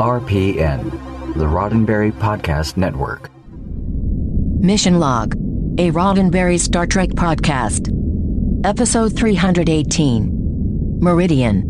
RPN, the Roddenberry Podcast Network. Mission Log, a Roddenberry Star Trek podcast. Episode 318 Meridian.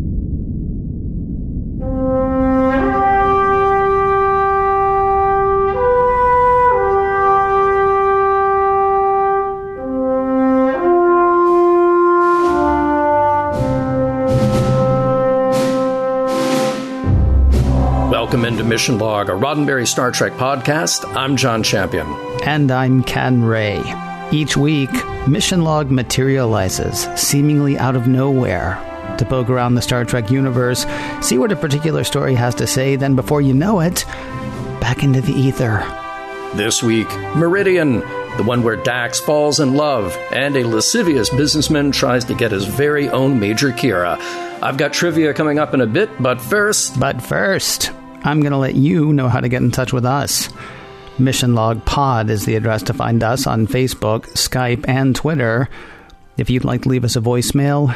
Welcome into Mission Log, a Roddenberry Star Trek podcast. I'm John Champion. And I'm Ken Ray. Each week, Mission Log materializes, seemingly out of nowhere, to poke around the Star Trek universe, see what a particular story has to say, then before you know it, back into the ether. This week, Meridian, the one where Dax falls in love and a lascivious businessman tries to get his very own Major Kira. I've got trivia coming up in a bit, but first. But first, I'm going to let you know how to get in touch with us. Mission Log Pod is the address to find us on Facebook, Skype, and Twitter. If you'd like to leave us a voicemail,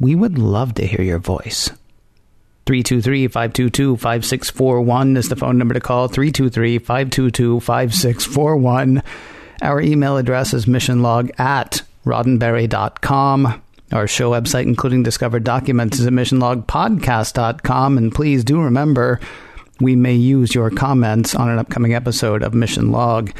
we would love to hear your voice. 323 522 5641 is the phone number to call. 323 522 5641. Our email address is missionlog at roddenberry.com. Our show website, including discovered documents, is at missionlogpodcast.com. And please do remember, we may use your comments on an upcoming episode of Mission Log.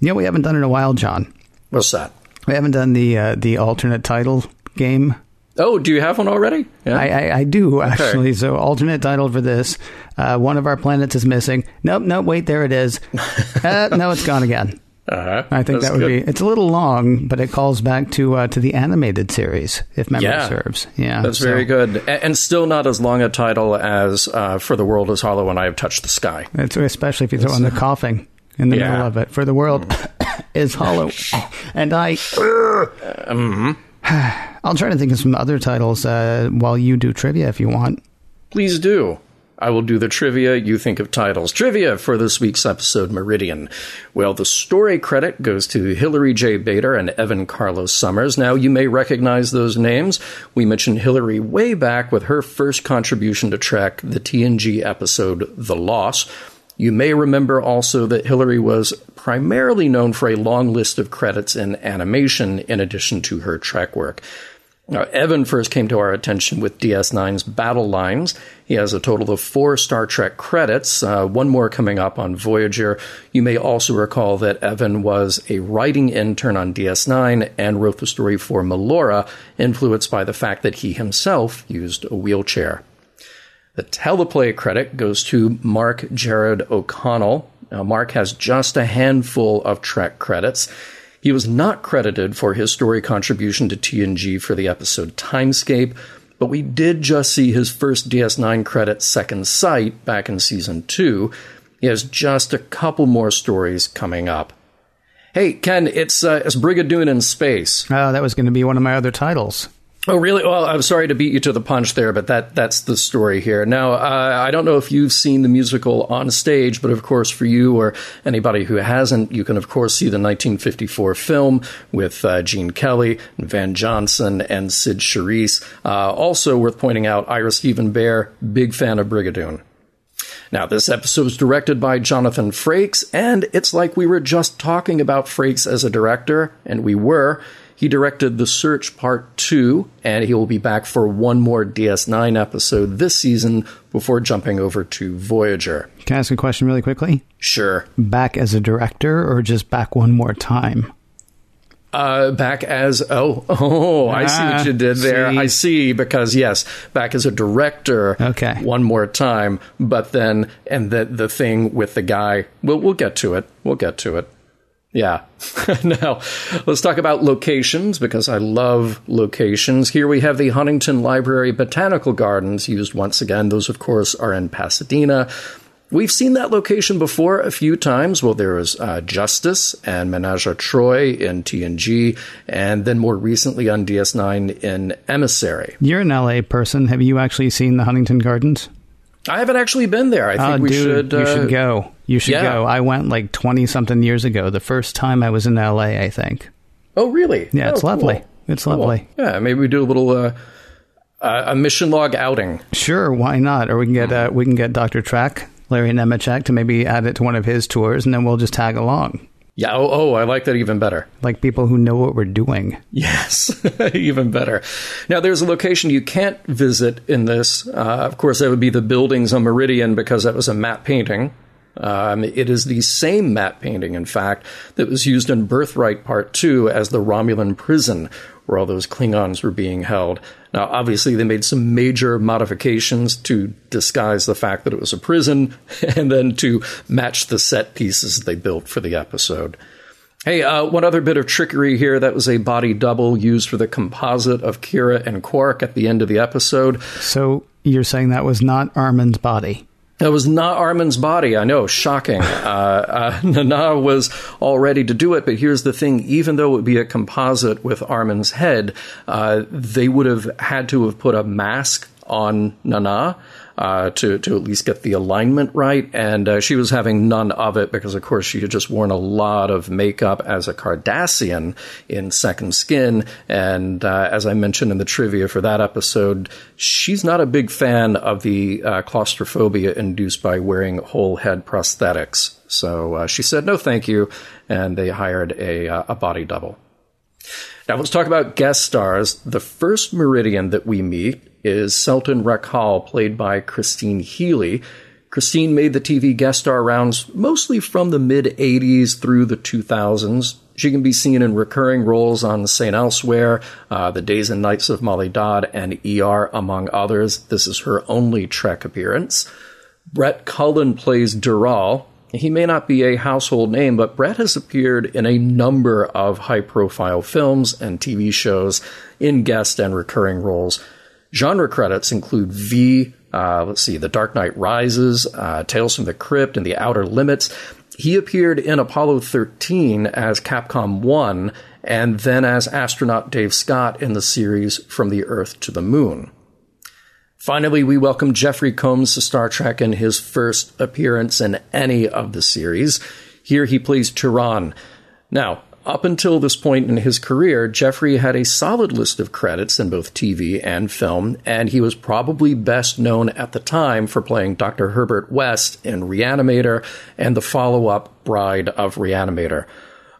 You know, we haven't done it in a while, John. What's that? We haven't done the uh, the alternate title game. Oh, do you have one already? Yeah. I, I, I do actually. Okay. So, alternate title for this: uh, one of our planets is missing. Nope, nope. Wait, there it is. uh, no, it's gone again. Uh-huh. I think That's that would good. be. It's a little long, but it calls back to uh, to the animated series, if memory Yeah. serves. Yeah, That's so- very good. A- And still not as long a title as uh, For the World is Hollow and I Have Touched the Sky. It's, especially if you throw in the coughing in the Yeah. middle of it. For the world is hollow, and I. I'll try to think of some other titles uh, while you do trivia if you want. Please do. I will do the trivia. You think of titles. Trivia for this week's episode, Meridian. Well, the story credit goes to Hilary J. Bader and Evan Carlos Somers. Now, you may recognize those names. We mentioned Hilary way back with her first contribution to Trek, the TNG episode, The Loss. You may remember also that Hilary was primarily known for a long list of credits in animation in addition to her Trek work. Now, Evan first came to our attention with DS9's Battle Lines. He has a total of four Star Trek credits, uh, one more coming up on Voyager. You may also recall that Evan was a writing intern on DS9 and wrote the story for Melora, influenced by the fact that he himself used a wheelchair. The teleplay credit goes to Mark Gehred-O'Connell. Now, Mark has just a handful of Trek credits. He was not credited for his story contribution to TNG for the episode Timescape, but we did just see his first DS9 credit, Second Sight, back in season 2. He has just a couple more stories coming up. Hey, Ken, it's, uh, it's Brigadoon in space. Oh, that was going to be one of my other titles. Oh, really? Well, I'm sorry to beat you to the punch there, but that that's the story here. Now, uh, I don't know if you've seen the musical on stage, but of course, for you or anybody who hasn't, you can of course see the 1954 film with uh, Gene Kelly, Van Johnson, and Cyd Charisse. Uh, also worth pointing out, Ira Steven Behr, big fan of Brigadoon. Now, this episode is directed by Jonathan Frakes, and it's like we were just talking about Frakes as a director, and we were. He directed The Search Part 2, and he will be back for one more DS9 episode this season before jumping over to Voyager. Can I ask a question really quickly? Sure. Back as a director or just back one more time? Uh, back as oh oh I see what you did there. see. I see because yes, back as a director. Okay. One more time, but then and the the thing with the guy. We'll we'll get to it. We'll get to it. Yeah. now, let's talk about locations because I love locations. Here we have the Huntington Library Botanical Gardens used once again. Those, of course, are in Pasadena. We've seen that location before a few times. Well, there was uh, Justice and Menage a Troi in TNG, and then more recently on DS9 in Emissary. You're an LA person. Have you actually seen the Huntington Gardens? I haven't actually been there. I think oh, we dude, should. you uh, should go. You should yeah. go. I went like 20 something years ago. The first time I was in LA, I think. Oh, really? Yeah, it's Oh, lovely. cool. It's Cool. lovely. Yeah, maybe we do a little uh, uh, a mission log outing. Sure, why not? Or we can get uh, we can get Doctor Trek Larry Nemecek to maybe add it to one of his tours, and then we'll just tag along. Yeah. Oh, oh, I like that even better. Like people who know what we're doing. Yes, even better. Now, there's a location you can't visit in this. Uh, of course, that would be the buildings on Meridian because that was a matte painting. Um, it is the same matte painting, in fact, that was used in Birthright Part 2 as the Romulan prison, where all those Klingons were being held. Now, obviously, they made some major modifications to disguise the fact that it was a prison and then to match the set pieces they built for the episode. Hey, uh, one other bit of trickery here. That was a body double used for the composite of Kira and Quark at the end of the episode. So you're saying that was not Armin's body? That was not Armin's body. I know, shocking. Uh, uh, Nana was all ready to do it, but here's the thing: even though it would be a composite with Armin's head, uh, they would have had to have put a mask on Nana uh, to to at least get the alignment right. And uh, she was having none of it because, of course, she had just worn a lot of makeup as a Cardassian in Second Skin. And uh, as I mentioned in the trivia for that episode, she's not a big fan of the uh, claustrophobia induced by wearing whole head prosthetics. So uh, she said no, thank you, and they hired a uh, a body double. Now let's talk about guest stars. The first Meridian that we meet is Selton Rakhal, played by Christine Healy. Christine made the TV guest star rounds mostly from the mid 80s through the 2000s. She can be seen in recurring roles on St. Elsewhere, uh, The Days and Nights of Molly Dodd, and ER, among others. This is her only Trek appearance. Brett Cullen plays Deral. He may not be a household name, but Brett has appeared in a number of high profile films and TV shows in guest and recurring roles. Genre credits include V, uh, let's see, The Dark Knight Rises, uh, Tales from the Crypt, and The Outer Limits. He appeared in Apollo 13 as Capcom 1 and then as astronaut Dave Scott in the series From the Earth to the Moon. Finally, we welcome Jeffrey Combs to Star Trek in his first appearance in any of the series. Here he plays Tiron. Now, up until this point in his career, Jeffrey had a solid list of credits in both TV and film, and he was probably best known at the time for playing Dr. Herbert West in Reanimator and the follow up Bride of Reanimator.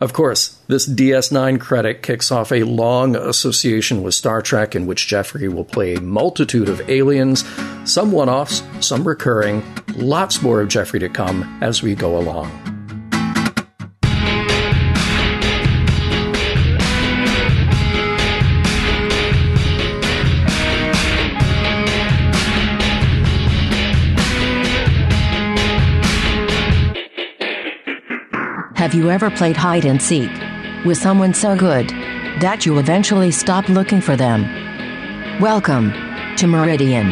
Of course, this DS9 credit kicks off a long association with Star Trek in which Jeffrey will play a multitude of aliens, some one offs, some recurring, lots more of Jeffrey to come as we go along. Have you ever played hide and seek with someone so good that you eventually stop looking for them? Welcome to Meridian.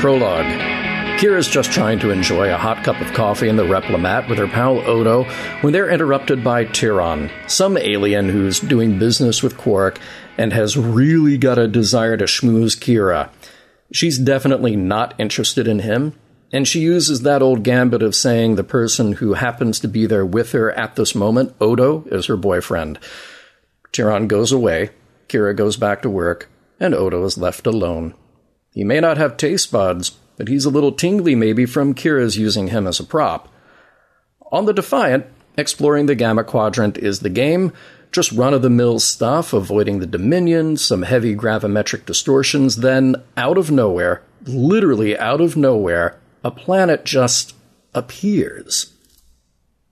Prologue. Kira's just trying to enjoy a hot cup of coffee in the Replimat with her pal Odo when they're interrupted by Tiron, some alien who's doing business with Quark and has really got a desire to schmooze Kira. She's definitely not interested in him, and she uses that old gambit of saying the person who happens to be there with her at this moment, Odo, is her boyfriend. Tiron goes away, Kira goes back to work, and Odo is left alone. He may not have taste buds, but he's a little tingly maybe from Kira's using him as a prop. On the Defiant, exploring the Gamma Quadrant is the game, just run of the mill stuff, avoiding the Dominion, some heavy gravimetric distortions, then out of nowhere, literally out of nowhere, a planet just appears.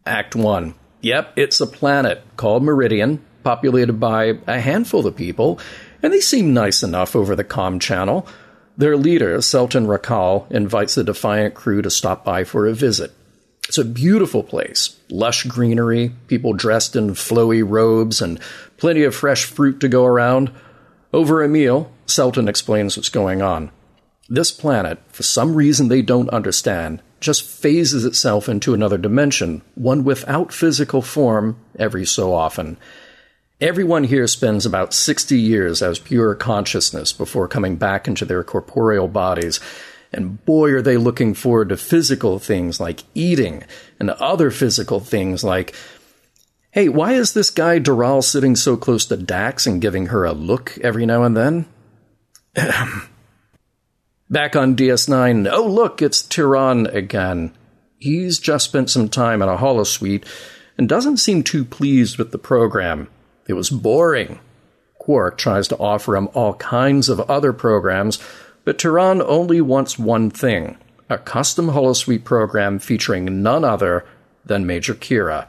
Act 1. Yep, it's a planet called Meridian, populated by a handful of people, and they seem nice enough over the com channel. Their leader, Selton Rakal, invites the Defiant crew to stop by for a visit. It's a beautiful place. Lush greenery, people dressed in flowy robes, and plenty of fresh fruit to go around. Over a meal, Selton explains what's going on. This planet, for some reason they don't understand, just phases itself into another dimension, one without physical form, every so often. Everyone here spends about 60 years as pure consciousness before coming back into their corporeal bodies and boy, are they looking forward to physical things like eating and other physical things like, hey, why is this guy Deral sitting so close to Dax and giving her a look every now and then? Back on DS9, oh look, it's Tiron again. He's just spent some time in a holosuite and doesn't seem too pleased with the program. It was boring. Quark tries to offer him all kinds of other programs, but Tiron only wants one thing a custom holosuite program featuring none other than Major Kira.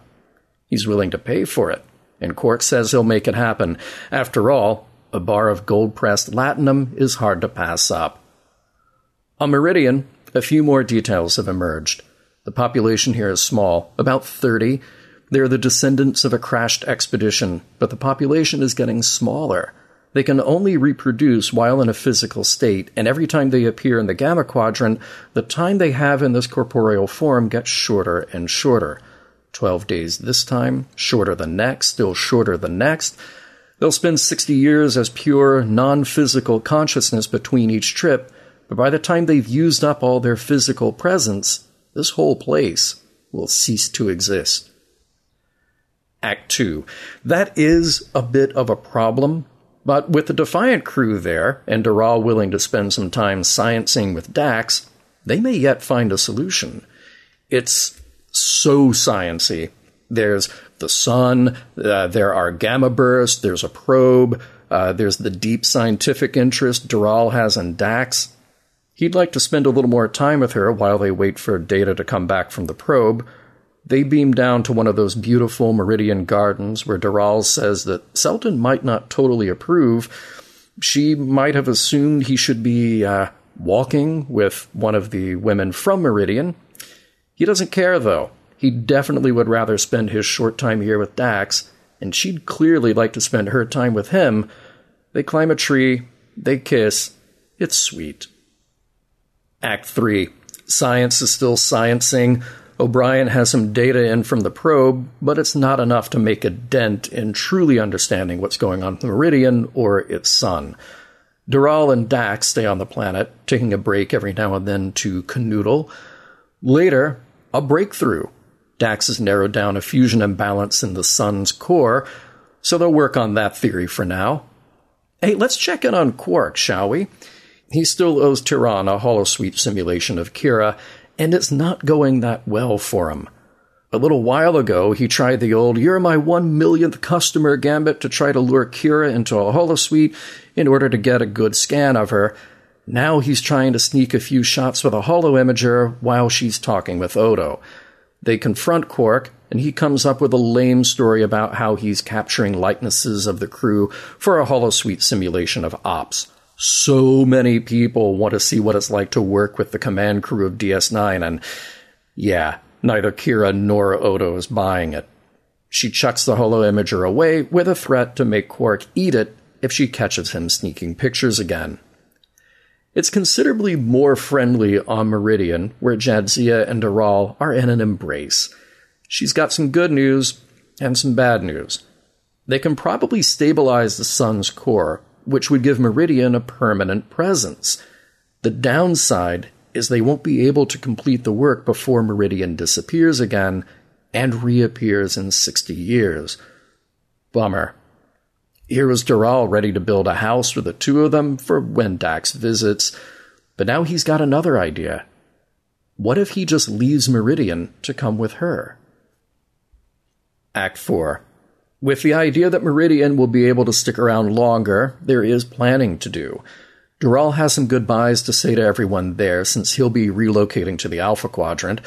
He's willing to pay for it, and Quark says he'll make it happen. After all, a bar of gold pressed latinum is hard to pass up. On Meridian, a few more details have emerged. The population here is small, about 30. They're the descendants of a crashed expedition, but the population is getting smaller. They can only reproduce while in a physical state, and every time they appear in the Gamma Quadrant, the time they have in this corporeal form gets shorter and shorter. 12 days this time, shorter the next, still shorter the next. They'll spend 60 years as pure, non physical consciousness between each trip, but by the time they've used up all their physical presence, this whole place will cease to exist. Act 2. That is a bit of a problem, but with the Defiant crew there, and Deral willing to spend some time sciencing with Dax, they may yet find a solution. It's so sciency. There's the sun, uh, there are gamma bursts, there's a probe, uh, there's the deep scientific interest Deral has in Dax. He'd like to spend a little more time with her while they wait for data to come back from the probe. They beam down to one of those beautiful Meridian gardens where Deral says that Selton might not totally approve. She might have assumed he should be uh, walking with one of the women from Meridian. He doesn't care, though. He definitely would rather spend his short time here with Dax, and she'd clearly like to spend her time with him. They climb a tree, they kiss. It's sweet. Act 3. Science is still sciencing. O'Brien has some data in from the probe, but it's not enough to make a dent in truly understanding what's going on with the Meridian or its sun. Deral and Dax stay on the planet, taking a break every now and then to canoodle. Later, a breakthrough. Dax has narrowed down a fusion imbalance in the sun's core, so they'll work on that theory for now. Hey, let's check in on Quark, shall we? He still owes Tiron a holosuite simulation of Kira, and it's not going that well for him. A little while ago, he tried the old you're my one millionth customer gambit to try to lure Kira into a holosuite in order to get a good scan of her. Now he's trying to sneak a few shots with a holo imager while she's talking with Odo. They confront Quark, and he comes up with a lame story about how he's capturing likenesses of the crew for a holosuite simulation of ops. So many people want to see what it's like to work with the command crew of DS9, and yeah, neither Kira nor Odo is buying it. She chucks the holo imager away with a threat to make Quark eat it if she catches him sneaking pictures again. It's considerably more friendly on Meridian, where Jadzia and Deral are in an embrace. She's got some good news and some bad news. They can probably stabilize the sun's core, which would give Meridian a permanent presence. The downside is they won't be able to complete the work before Meridian disappears again and reappears in 60 years. Bummer. Here was Deral ready to build a house for the two of them for when Dax visits, but now he's got another idea. What if he just leaves Meridian to come with her? Act 4 with the idea that Meridian will be able to stick around longer, there is planning to do. Deral has some goodbyes to say to everyone there since he'll be relocating to the Alpha Quadrant.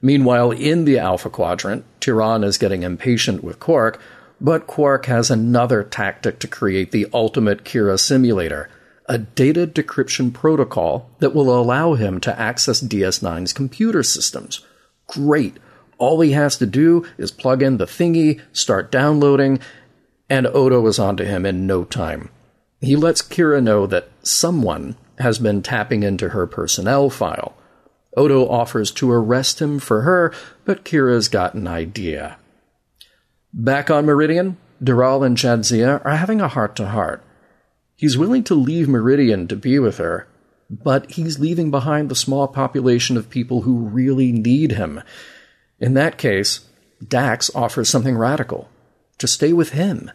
Meanwhile, in the Alpha Quadrant, Tiron is getting impatient with Quark, but Quark has another tactic to create the ultimate Kira simulator a data decryption protocol that will allow him to access DS9's computer systems. Great! All he has to do is plug in the thingy, start downloading, and Odo is onto him in no time. He lets Kira know that someone has been tapping into her personnel file. Odo offers to arrest him for her, but Kira's got an idea. Back on Meridian, Deral and Jadzia are having a heart to heart. He's willing to leave Meridian to be with her, but he's leaving behind the small population of people who really need him. In that case, Dax offers something radical to stay with him.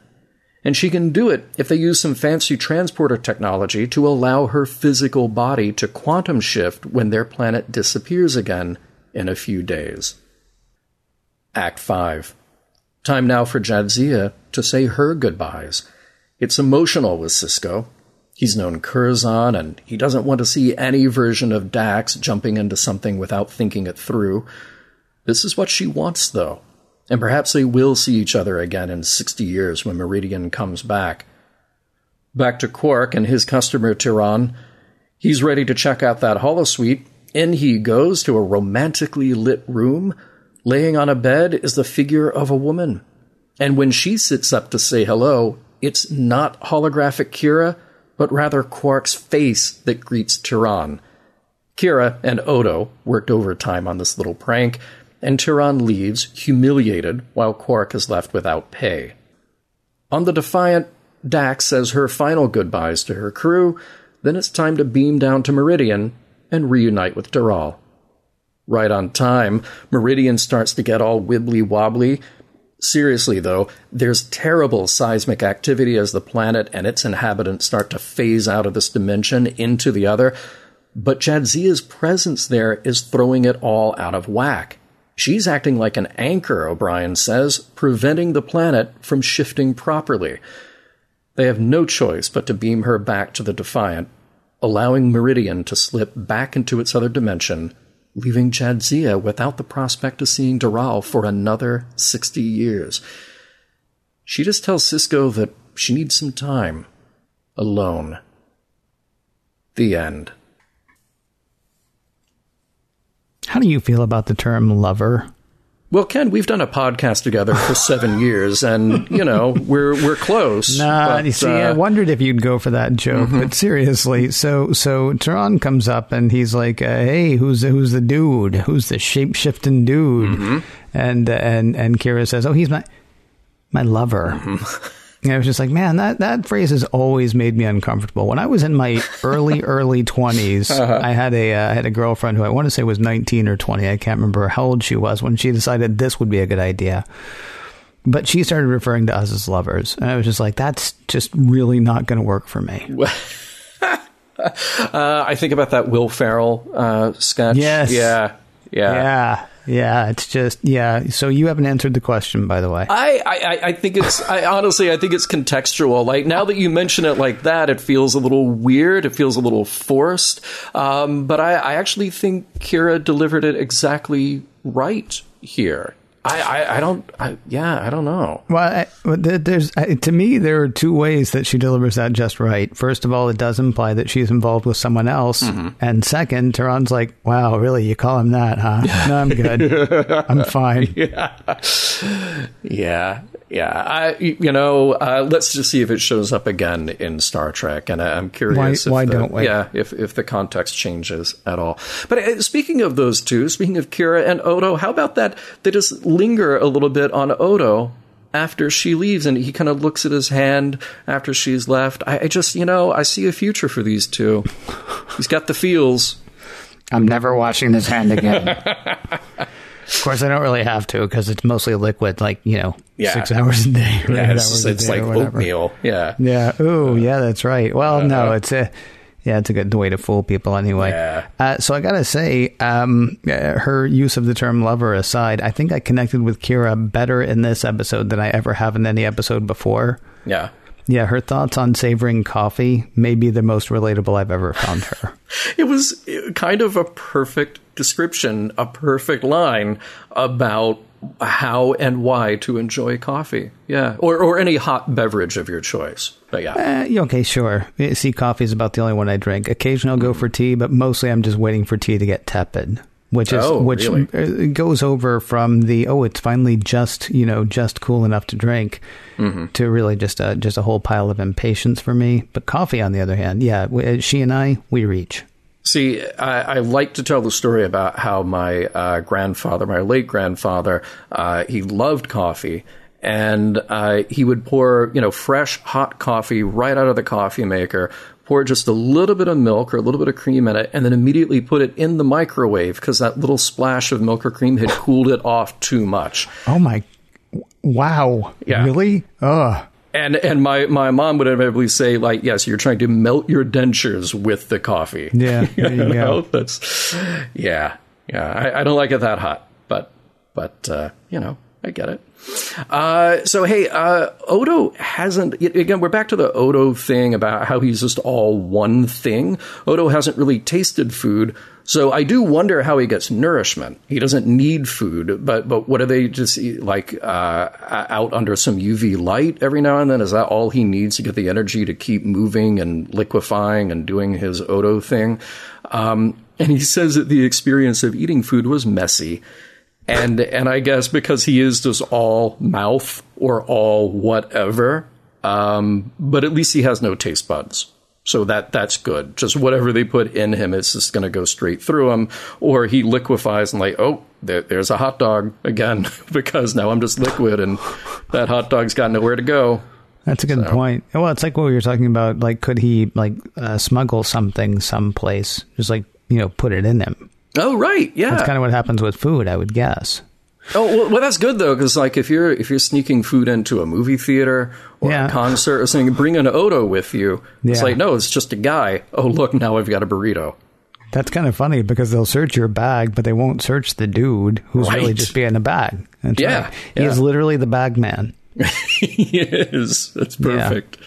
And she can do it if they use some fancy transporter technology to allow her physical body to quantum shift when their planet disappears again in a few days. Act 5. Time now for Jadzia to say her goodbyes. It's emotional with Sisko. He's known Curzon, and he doesn't want to see any version of Dax jumping into something without thinking it through. This is what she wants, though and perhaps they will see each other again in 60 years when Meridian comes back. Back to Quark and his customer Tiron. He's ready to check out that holosuite. In he goes to a romantically lit room. Laying on a bed is the figure of a woman. And when she sits up to say hello, it's not holographic Kira, but rather Quark's face that greets Tiron. Kira and Odo worked overtime on this little prank, and Tiron leaves, humiliated, while Quark is left without pay. On the Defiant, Dax says her final goodbyes to her crew, then it's time to beam down to Meridian and reunite with Deral. Right on time, Meridian starts to get all wibbly wobbly. Seriously, though, there's terrible seismic activity as the planet and its inhabitants start to phase out of this dimension into the other, but Jadzia's presence there is throwing it all out of whack. She's acting like an anchor, O'Brien says, preventing the planet from shifting properly. They have no choice but to beam her back to the Defiant, allowing Meridian to slip back into its other dimension, leaving Jadzia without the prospect of seeing Deral for another 60 years. She just tells Sisko that she needs some time. Alone. The end. How do you feel about the term lover? Well, Ken, we've done a podcast together for seven years, and you know we're we're close. Nah, but, you see, uh, I wondered if you'd go for that joke, mm-hmm. but seriously, so so Tiron comes up and he's like, uh, "Hey, who's the, who's the dude? Who's the shape shifting dude?" Mm-hmm. And and and Kira says, "Oh, he's my my lover." Mm-hmm. And I was just like, man, that, that phrase has always made me uncomfortable. When I was in my early, early 20s, uh-huh. I had a uh, I had a girlfriend who I want to say was 19 or 20. I can't remember how old she was when she decided this would be a good idea. But she started referring to us as lovers. And I was just like, that's just really not going to work for me. uh, I think about that Will Ferrell uh, sketch. Yes. Yeah. Yeah. Yeah. Yeah, it's just yeah. So you haven't answered the question, by the way. I I, I think it's I honestly I think it's contextual. Like now that you mention it like that, it feels a little weird. It feels a little forced. Um, but I, I actually think Kira delivered it exactly right here. I, I, I don't, I, yeah, I don't know. Well, I, there's to me there are two ways that she delivers that just right. First of all, it does imply that she's involved with someone else, mm-hmm. and second, Tiron's like, "Wow, really? You call him that, huh? no, I'm good. I'm fine." Yeah, yeah, yeah. I, you know, uh, let's just see if it shows up again in Star Trek, and I, am curious. Why, why the, don't we? Yeah, if if the context changes at all. But uh, speaking of those two, speaking of Kira and Odo, how about that? They just linger a little bit on Odo after she leaves and he kind of looks at his hand after she's left. I, I, just, you know, I see a future for these two. He's got the feels. I'm never washing this hand again. of course, I don't really have to because it's mostly liquid, like, you know, yeah. six hours a day. Yeah, it's, it's like oatmeal. Yeah. Yeah. Ooh, yeah, that's right. Well, uh, no, it's a yeah, it's a good way to fool people anyway. Yeah. Uh, so I gotta say, um, uh, her use of the term lover aside, I think I connected with Kira better in this episode than I ever have in any episode before. Yeah. Yeah, her thoughts on savoring coffee may be the most relatable I've ever found her. it was kind of a perfect description, a perfect line about how and why to enjoy coffee. Yeah, or or any hot beverage of your choice. But yeah, uh, okay, sure. See, coffee is about the only one I drink. Occasionally, I'll go for tea, but mostly I'm just waiting for tea to get tepid. Which is oh, which really? Uh, goes over from the oh it's finally just you know just cool enough to drink mm-hmm. to really just a just a whole pile of impatience for me. But coffee, on the other hand, yeah, she and I we reach. See, I, I, like to tell the story about how my uh, grandfather, my late grandfather, uh, he loved coffee, and uh, he would pour, you know, fresh hot coffee right out of the coffee maker, pour just a little bit of milk or a little bit of cream in it, and then immediately put it in the microwave because that little splash of milk or cream had cooled it off too much. Oh my! Wow! Yeah. Really? Ugh And and my, my mom would inevitably say, like, yes, you're trying to melt your dentures with the coffee. Yeah, you know? go. That's yeah, yeah. I, I don't like it that hot, but but uh, you know, I get it. Uh, so hey, uh, Odo hasn't again. We're back to the Odo thing about how he's just all one thing. Odo hasn't really tasted food, so I do wonder how he gets nourishment. He doesn't need food, but but what are they just eat, like uh, out under some UV light every now and then? Is that all he needs to get the energy to keep moving and liquefying and doing his Odo thing? Um, and he says that the experience of eating food was messy and and I guess because he is just all mouth or all whatever, um, but at least he has no taste buds, so that that's good. Just whatever they put in him, it's just going to go straight through him, or he liquefies and like, oh, there, there's a hot dog again because now I'm just liquid and that hot dog's got nowhere to go. That's a good So- point. Well, it's like what we were talking about. Like, could he like uh, smuggle something someplace? Just like you know, put it in him. Oh right, yeah. That's kind of what happens with food, I would guess. Oh well, well, that's good though, because like if you're if you're sneaking food into a movie theater or Yeah. a concert or something, bring an Odo with you. It's like no, it's just a guy. Oh look, now I've got a burrito. That's kind of funny because they'll search your bag, but they won't search the dude who's really just being a bag. That's Yeah, right. He yeah. is literally the bag man. he is. That's perfect.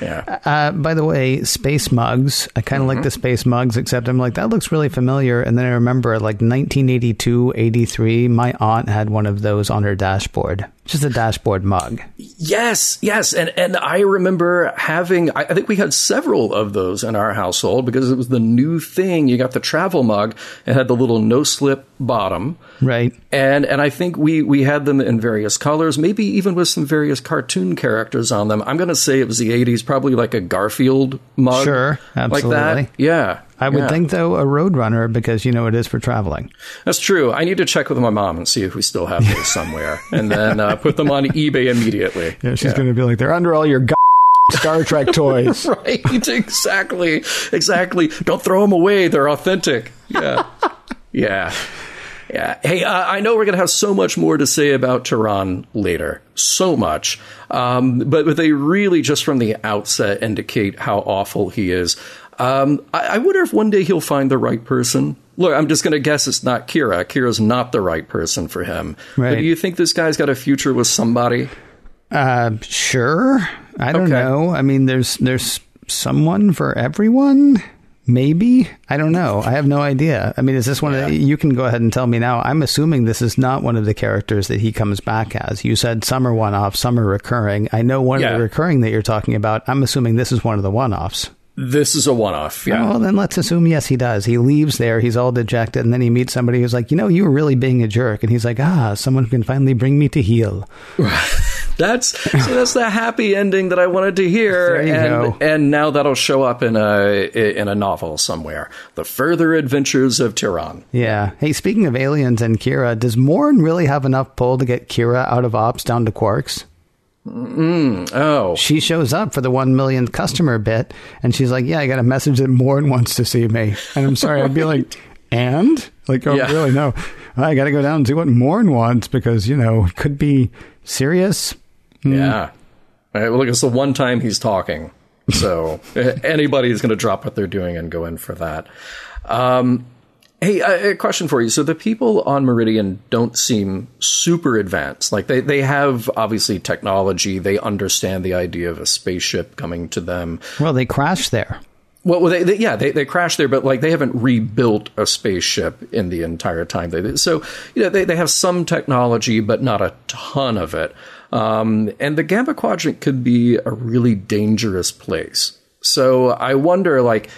Yeah. Uh, by the way, space mugs. I kind of like the space mugs, except I'm like, that looks really familiar. And then I remember like 1982, 83, my aunt had one of those on her dashboard. Just a dashboard mug. Yes, yes, and and I remember having. I, I think we had several of those in our household because it was the new thing. You got the travel mug. It had the little no slip bottom. Right. And and I think we we had them in various colors, maybe even with some various cartoon characters on them. I'm going to say it was the 80s, probably like a Garfield mug. Sure, Like that. Yeah. I would yeah. think, though, a Roadrunner because, you know, it is for traveling. That's true. I need to check with my mom and see if we still have those somewhere and then uh, put them on eBay immediately. Yeah, she's going to be like, they're under all your Star Trek toys. Right, exactly, exactly. Don't throw them away; they're authentic. Yeah, yeah, yeah. Hey, uh, I know we're going to have so much more to say about Tiron later, so much, um, but but they really just from the outset indicate how awful he is. Um, I, I wonder if one day he'll find the right person. Look, I'm just going to guess it's not Kira. Kira's not the right person for him. Right. But do you think this guy's got a future with somebody? Uh, sure. I don't Okay. know. I mean, there's there's someone for everyone. Maybe I don't know. I have no idea. I mean, is this one? Of you can go ahead and tell me now. I'm assuming this is not one of the characters that he comes back as. You said some are one off, some are recurring. I know one Yeah. of the recurring that you're talking about. I'm assuming this is one of the one offs. This is a one-off. Yeah. Well, then let's assume yes, he does. He leaves there. He's all dejected, and then he meets somebody who's like, you know, you were really being a jerk, and he's like, ah, someone who can finally bring me to heel. That's so that's the happy ending that I wanted to hear, and go. and now that'll show up in a in a novel somewhere. The Further Adventures of Tiron. Yeah. Hey, speaking of aliens and Kira, does Morn really have enough pull to get Kira out of ops down to Quarks? Oh, She shows up for the one millionth customer bit, and she's like, "Yeah, I got a message that Morn wants to see me." And I'm sorry, I'd be like, "And like, oh, Yeah. really? No, I got to go down and see what Morn wants because you know it could be serious." yeah. All right, well, look, it's the one time he's talking, so anybody's going to drop what they're doing and go in for that. Um, Hey, a a question for you. So the people on Meridian don't seem super advanced. Like they, they have obviously technology. They understand the idea of a spaceship coming to them. Well, they crashed there. Well, they, they, yeah, they, they crashed there, but like they haven't rebuilt a spaceship in the entire time. They, so, you know, they, they have some technology, but not a ton of it. Um, and the Gamma Quadrant could be a really dangerous place. So I wonder, like,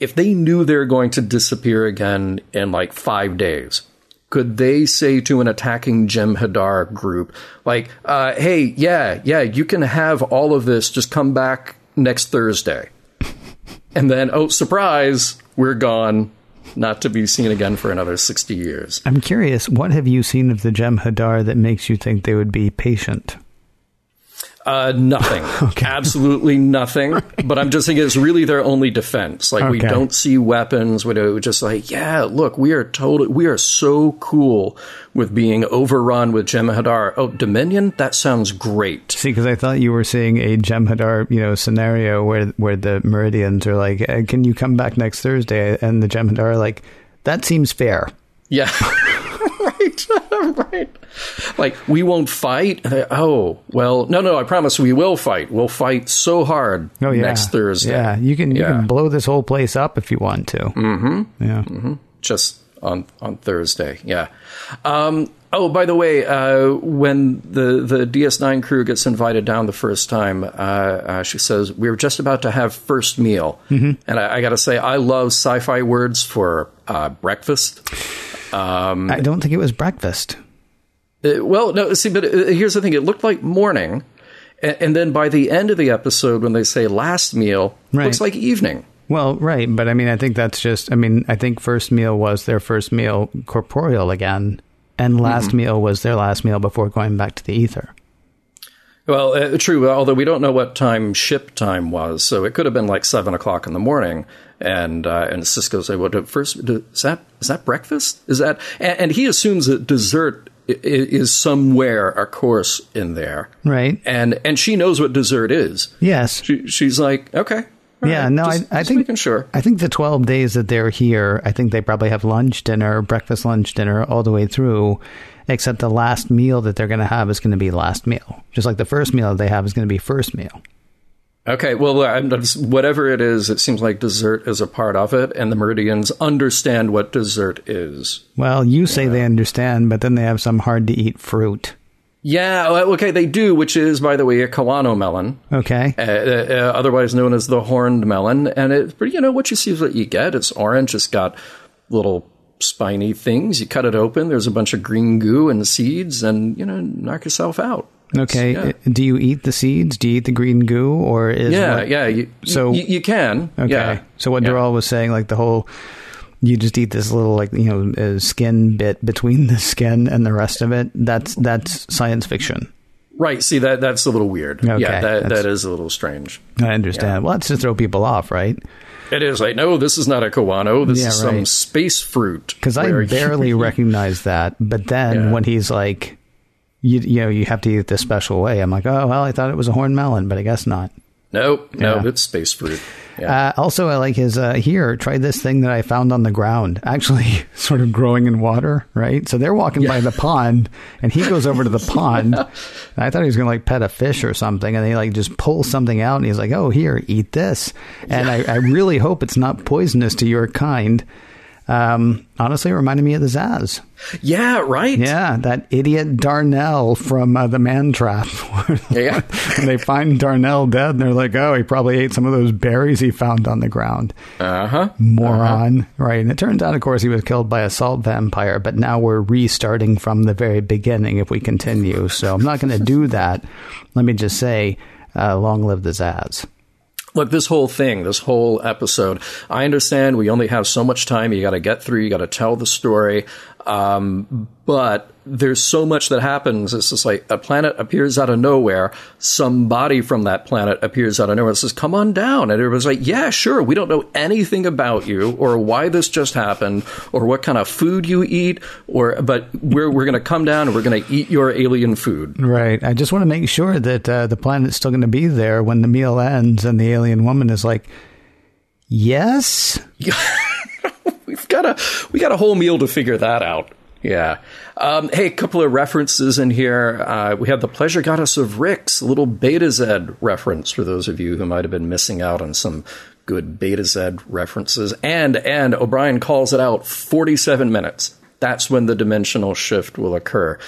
if they knew they were going to disappear again in like five days, could they say to an attacking Jem Hadar group, like, uh, hey, yeah, yeah, you can have all of this, just come back next Thursday? And then, oh, surprise, we're gone, not to be seen again for another 60 years. I'm curious, what have you seen of the Jem Hadar that makes you think they would be patient? Uh, nothing. okay. Absolutely nothing. right. But I'm just thinking it's really their only defense. Like okay. we don't see weapons. We're just like, yeah, look, we are totally, we are so cool with being overrun with Jem'Hadar. Oh, Dominion? That sounds great. See, because I thought you were seeing a Jem'Hadar, you know, scenario where where the Meridians are like, "Can you come back next Thursday?" And the Jem'Hadar are like, "That seems fair." Yeah. right. Like, we won't fight. Oh, well, no, no, I promise we will fight. We'll fight so hard oh, yeah. next Thursday. Yeah, you can, you can blow this whole place up if you want to. Mm-hmm. Yeah. Mm-hmm. Just on, on Thursday. Yeah. Um, oh, by the way, uh, when the, the DS9 crew gets invited down the first time, uh, uh, she says, We are just about to have first meal. Mm-hmm. And I, I got to say, I love sci fi words for uh, breakfast. Um, I don't think it was breakfast. Uh, well, no, see, but uh, here's the thing: it looked like morning, and, and, then by the end of the episode, when they say last meal, right. looks like evening. Well, right, but I mean, I think that's just. I mean, I think first meal was their first meal corporeal again, and last mm-hmm. meal was their last meal before going back to the ether. Well, uh, true. Although we don't know what time ship time was, so it could have been like seven o'clock in the morning. And uh, and Sisko say, "What well, first is that? Is that breakfast? Is that?" And, and he assumes that dessert is somewhere a course in there, right? And and she knows what dessert is. Yes, she, she's like, okay, yeah, right. no, just, I, I think sure. I think the twelve days that they're here, I think they probably have lunch, dinner, breakfast, lunch, dinner all the way through except the last meal that they're going to have is going to be last meal. Just like the first meal that they have is going to be first meal. Okay, well, whatever it is, it seems like dessert is a part of it, and the Meridians understand what dessert is. Well, you say yeah. they understand, but then they have some hard to eat fruit. Yeah, okay, they do, which is, by the way, a Kiwano melon. Okay. Uh, uh, otherwise known as the horned melon. And it, you know, what you see is what you get. It's orange, it's got little spiny things. You cut it open. There's a bunch of green goo and seeds, and you know, knock yourself out. Okay. Yeah. Do you eat the seeds? Do you eat the green goo, or is yeah, what, yeah? You, so you, you, can. Okay. Yeah. So what yeah. Was saying, like the whole, you just eat this little like you know uh, skin bit between the skin and the rest of it. That's that's science fiction. Right. See that that's a little weird. Okay. Yeah, that that's, that is a little strange. I understand. Yeah. Well, that's to throw people off, right? It is like, no, this is not a Kiwano. This yeah, is right. some space fruit. Because I barely recognize that. But then yeah. when he's like, you, you know, you have to eat it this special way, I'm like, oh, well, I thought it was a horn melon, but I guess not. Nope, yeah. no, it's space fruit. Yeah. Uh, also, I like his uh, here. Try this thing that I found on the ground, actually, sort of growing in water. Right, so they're walking yeah. by the pond, and he goes over to the pond. I thought he was going to like pet a fish or something, and he like just pulls something out, and he's like, "Oh, here, eat this." And. I, I really hope it's not poisonous to your kind. Um, honestly, it reminded me of the Zaz. Yeah, right. Yeah, that idiot Darnell from uh, the Man Trap. yeah. and they find Darnell dead, and they're like, "Oh, he probably ate some of those berries he found on the ground." Uh huh. Moron. Uh-huh. Right. And it turns out, of course, he was killed by a salt vampire. But now we're restarting from the very beginning if we continue. So I'm not going to do that. Let me just say, uh, long live the Zaz. Look, this whole thing, this whole episode, I understand we only have so much time. You got to get through, you got to tell the story. Um, but there's so much that happens. It's just like a planet appears out of nowhere. Somebody from that planet appears out of nowhere and says, come on down. And everybody's like, yeah, sure. We don't know anything about you or why this just happened or what kind of food you eat or, but we're, we're going to come down and we're going to eat your alien food. Right. I just want to make sure that uh, the planet's still going to be there when the meal ends and the alien woman is like, yes. We've got a we got a whole meal to figure that out. Yeah. Um, hey, a couple of references in here. Uh, we have the Pleasure Goddess of Rixx, a little Betazed reference for those of you who might have been missing out on some good Betazed references. And and O'Brien calls it out 47 minutes. That's when the dimensional shift will occur.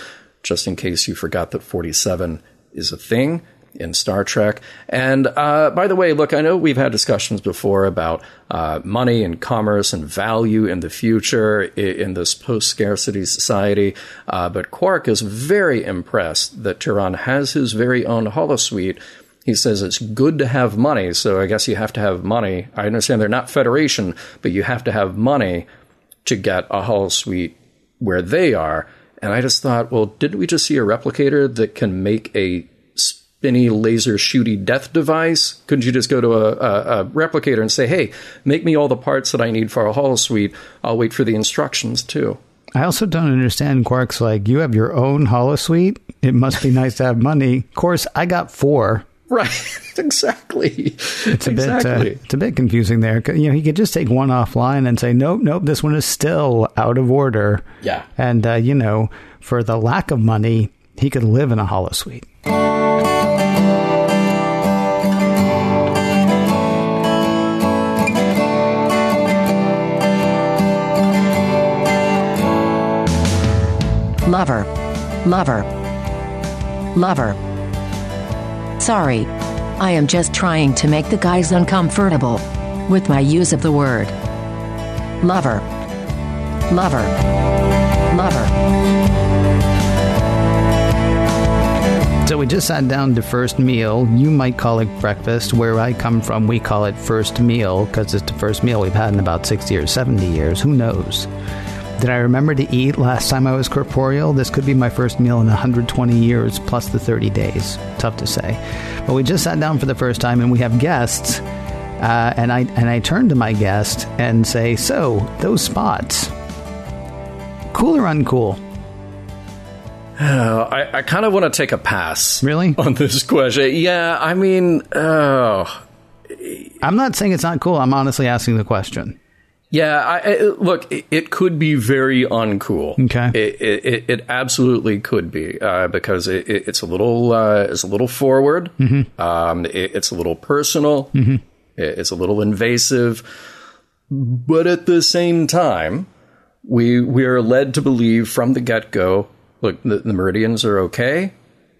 Just in case you forgot that 47 is a thing in Star Trek. And uh, by the way, look, I know we've had discussions before about uh, money and commerce and value in the future in, this post scarcity society, uh, but Quark is very impressed that Tiron has his very own holosuite. He says it's good to have money, so I guess you have to have money. I understand they're not Federation, but you have to have money to get a holosuite where they are. And I just thought, well, didn't we just see a replicator that can make a spinny laser shooty death device? Couldn't you just go to a, a, a, replicator and say, hey, make me all the parts that I need for a holosuite? I'll wait for the instructions too. I also don't understand Quark's like, you have your own holosuite? It must be nice to have money. Of course, I got four. Right, exactly. It's a exactly. bit uh, it's a bit confusing there. You know, he could just take one offline and say, "Nope, nope, this one is still out of order." Yeah, and uh, you know, for the lack of money, he could live in a holosuite. Lover. Lover. Lover. Sorry. I am just trying to make the guys uncomfortable with my use of the word. Lover. Lover. Lover. So we just sat down to first meal. You might call it breakfast. Where I come from, we call it first meal because it's the first meal we've had in about 60 or 70 years. Who knows? Did I remember to eat last time I was corporeal? This could be my first meal in 120 years plus the 30 days. Tough to say. But we just sat down for the first time and we have guests. Uh, and I and I turn to my guest and say, "So those spots, cool or uncool?" Uh, I, I kind of want to take a pass. Really? On this question. Yeah, I mean, oh. I'm not saying it's not cool. I'm honestly asking the question. Yeah, I, I, look, it, it, could be very uncool. Okay, it it, it absolutely could be uh, because it, it's a little uh, it's a little forward. Mm-hmm. Um, it's a little personal. Mm-hmm. it's a little invasive, but at the same time, we we are led to believe from the get go. Look, the, the Meridians are okay.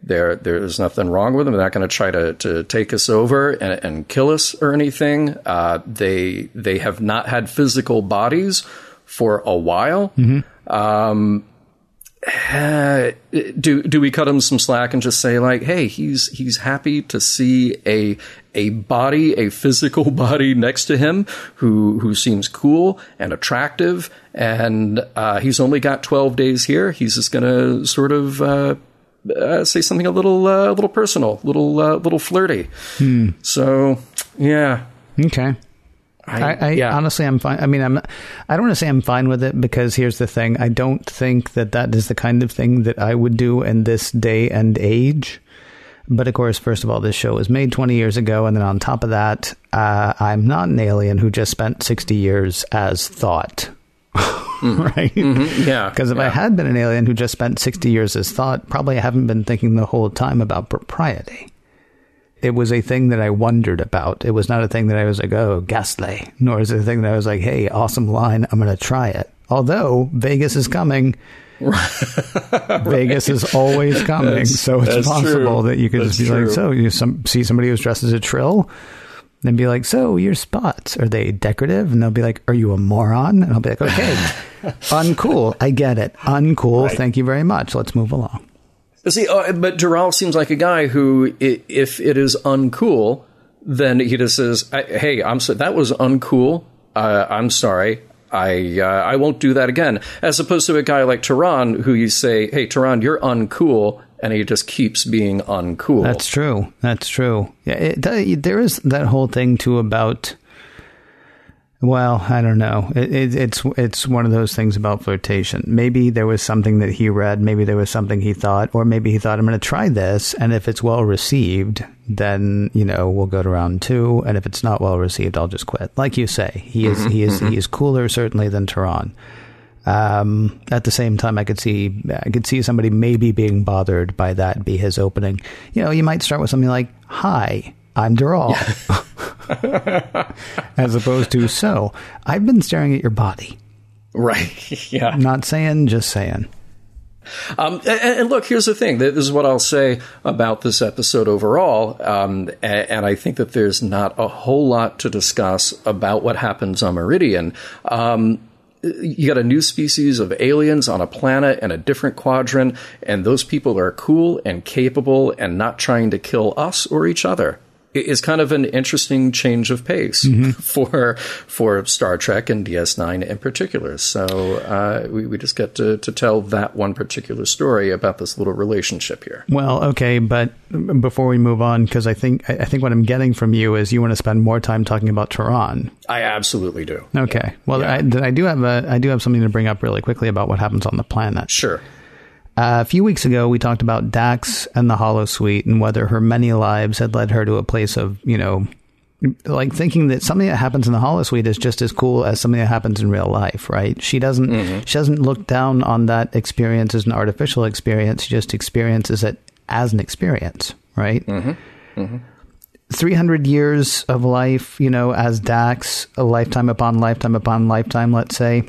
There, there's nothing wrong with them. They're not going to try to, to take us over and, and kill us or anything. Uh, they they have not had physical bodies for a while. Mm-hmm. Um, uh, do do we cut him some slack and just say like, hey, he's he's happy to see a a body, a physical body next to him who who seems cool and attractive, and uh, he's only got twelve days here. He's just going to sort of. Uh, uh, say something a little, uh, a little personal, little, uh, little flirty. Hmm. So, yeah. Okay. I, I yeah. honestly, I'm fine. I mean, I'm. I don't want to say I'm fine with it because here's the thing: I don't think that that is the kind of thing that I would do in this day and age. But of course, first of all, this show was made 20 years ago, and then on top of that, uh, I'm not an alien who just spent 60 years as thought. Mm. right? Mm-hmm. Yeah. Because if yeah. I had been an alien who just spent 60 years as thought, probably I haven't been thinking the whole time about propriety. It was a thing that I wondered about. It was not a thing that I was like, oh, ghastly. Nor is it a thing that I was like, hey, awesome line. I'm going to try it. Although Vegas is coming. Vegas is always coming. That's, so it's possible true. that you could that's just be true. like, so you some, see somebody who's dressed as a trill? And be like, "So your spots are they decorative?" And they'll be like, "Are you a moron?" And I'll be like, "Okay, uncool. I get it. Uncool. Right. Thank you very much. Let's move along." See, uh, but Deral seems like a guy who, if it is uncool, then he just says, "Hey, I'm so, that was uncool. Uh, I'm sorry. I uh, I won't do that again." As opposed to a guy like Tiron, who you say, "Hey, Tiron, you're uncool," and he just keeps being uncool. That's true. That's true. Yeah, it, th- there is that whole thing too about. Well, I don't know. It, it, it's it's one of those things about flirtation. Maybe there was something that he read. Maybe there was something he thought, or maybe he thought, "I'm going to try this," and if it's well received, then you know we'll go to round two. And if it's not well received, I'll just quit. Like you say, he is he is he is cooler certainly than Tiron. Um, at the same time, I could see I could see somebody maybe being bothered by that be his opening. You know, you might start with something like "Hi, I'm Deral," as opposed to "So, I've been staring at your body." right. yeah. Not saying, just saying. Um, and, and look, here's the thing. This is what I'll say about this episode overall. Um, and, and I think that there's not a whole lot to discuss about what happens on Meridian. Um, you got a new species of aliens on a planet in a different quadrant, and those people are cool and capable and not trying to kill us or each other. Is kind of an interesting change of pace mm-hmm. for for Star Trek and DS9 in particular. So uh, we, we just get to, to tell that one particular story about this little relationship here. Well, okay, but before we move on, because I think I think what I'm getting from you is you want to spend more time talking about Tiron. I absolutely do. Okay. Well, yeah. I, I do have a I do have something to bring up really quickly about what happens on the planet. Sure. Uh, a few weeks ago, we talked about Dax and the Holosuite and whether her many lives had led her to a place of, you know, like thinking that something that happens in the Holosuite is just as cool as something that happens in real life, right? She doesn't mm-hmm. she doesn't look down on that experience as an artificial experience. She just experiences it as an experience, right? Mm-hmm. Mm-hmm. 300 years of life, you know, as Dax, a lifetime upon lifetime upon lifetime, let's say,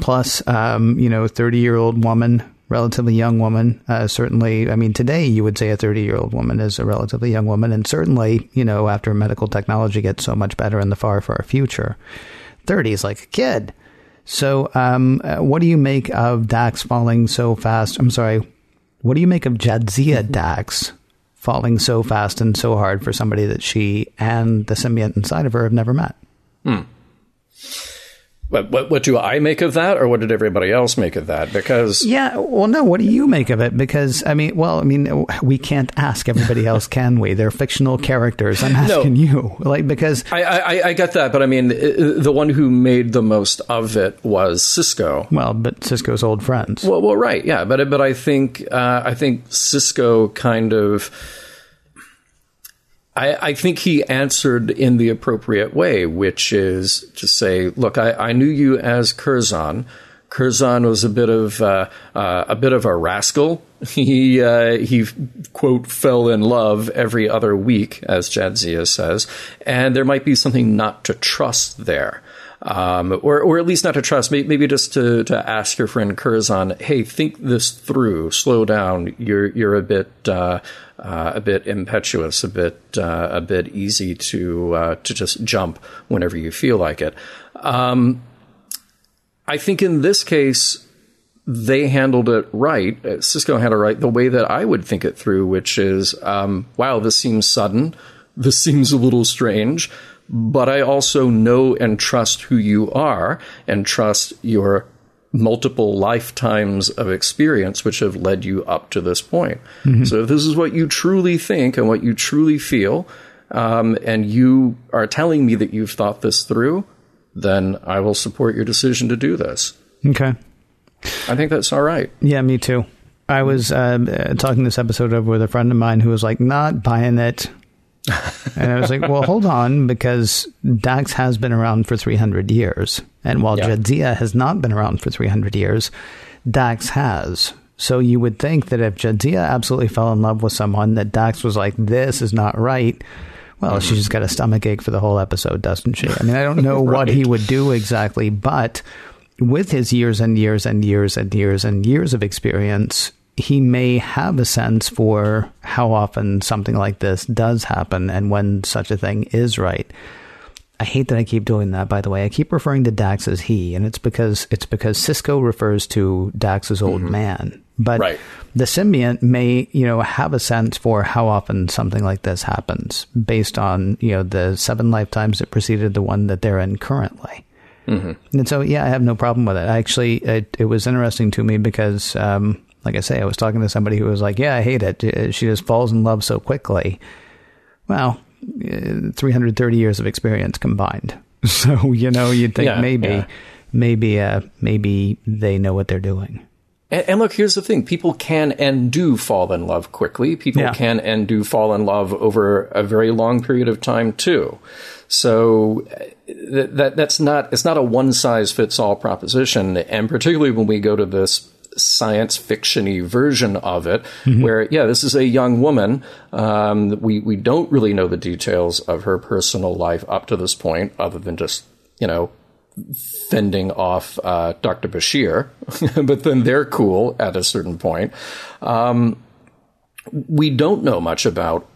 plus, um, you know, 30 year old woman relatively young woman. Uh, certainly, I mean, today you would say a 30 year old woman is a relatively young woman. And certainly, you know, after medical technology gets so much better in the far, far future, 30 is like a kid. So, um, uh, what do you make of Dax falling so fast? I'm sorry. What do you make of Jadzia mm-hmm. Dax falling so fast and so hard for somebody that she and the symbiont inside of her have never met? Hmm. What, what, what do I make of that, or what did everybody else make of that? Because yeah, well, no. What do you make of it? Because I mean, well, I mean, we can't ask everybody else, can we? They're fictional characters. I'm asking no, you, like, because I, I, I get that, but I mean, the one who made the most of it was Sisko. Well, but Sisko's old friends. Well, well, right, yeah, but but I think uh, I think Sisko kind of I, I, think he answered in the appropriate way, which is to say, "Look, I, I knew you as Curzon. Curzon was a bit of uh, uh, a bit of a rascal. He uh, he quote fell in love every other week, as Jadzia says, and there might be something not to trust there." Um, or, or at least not to trust, maybe just to, to ask your friend Curzon, hey, think this through, slow down. You're you're a bit uh, uh, a bit impetuous, a bit uh, a bit easy to uh, to just jump whenever you feel like it. Um, I think in this case they handled it right. Cisco Sisko handled it right the way that I would think it through, which is, um, wow, this seems sudden. This seems a little strange, but I also know and trust who you are and trust your multiple lifetimes of experience which have led you up to this point. Mm-hmm. So if this is what you truly think and what you truly feel, um, and you are telling me that you've thought this through, then I will support your decision to do this. Okay. I think that's all right. Yeah, me too. I was uh, talking this episode over with a friend of mine who was like, not buying it and I was like, well, hold on, because Dax has been around for 300 years. And while yeah. Jadzia has not been around for 300 years, Dax has. So you would think that if Jadzia absolutely fell in love with someone, that Dax was like, this is not right. Well, mm-hmm. she just got a stomach ache for the whole episode, doesn't she? I mean, I don't know right. what he would do exactly, but with his years and years and years and years and years of experience, he may have a sense for how often something like this does happen and when such a thing is right. I hate that I keep doing that, by the way. I keep referring to Dax as he, and it's because it's because Sisko refers to Dax's old mm-hmm. man. But right. the symbiont may, you know, have a sense for how often something like this happens based on, you know, the seven lifetimes that preceded the one that they're in currently. Mm-hmm. And so, yeah, I have no problem with it. Actually, it, it was interesting to me because um, like I say, I was talking to somebody who was like, "Yeah, I hate it. Uh, she just falls in love so quickly." Well, uh, 330 years of experience combined. So you know, you'd think yeah, maybe, yeah. maybe, uh, maybe they know what they're doing. And, and, look, here's the thing: people can and do fall in love quickly. People yeah. can and do fall in love over a very long period of time too. So uh, that that's not it's not a one size fits all proposition. And particularly when we go to this science fictiony version of it, mm-hmm. where yeah, this is a young woman. Um, we we don't really know the details of her personal life up to this point, other than just you know fending off uh, Dr. Bashir, but then they're cool at a certain point. Um, we don't know much about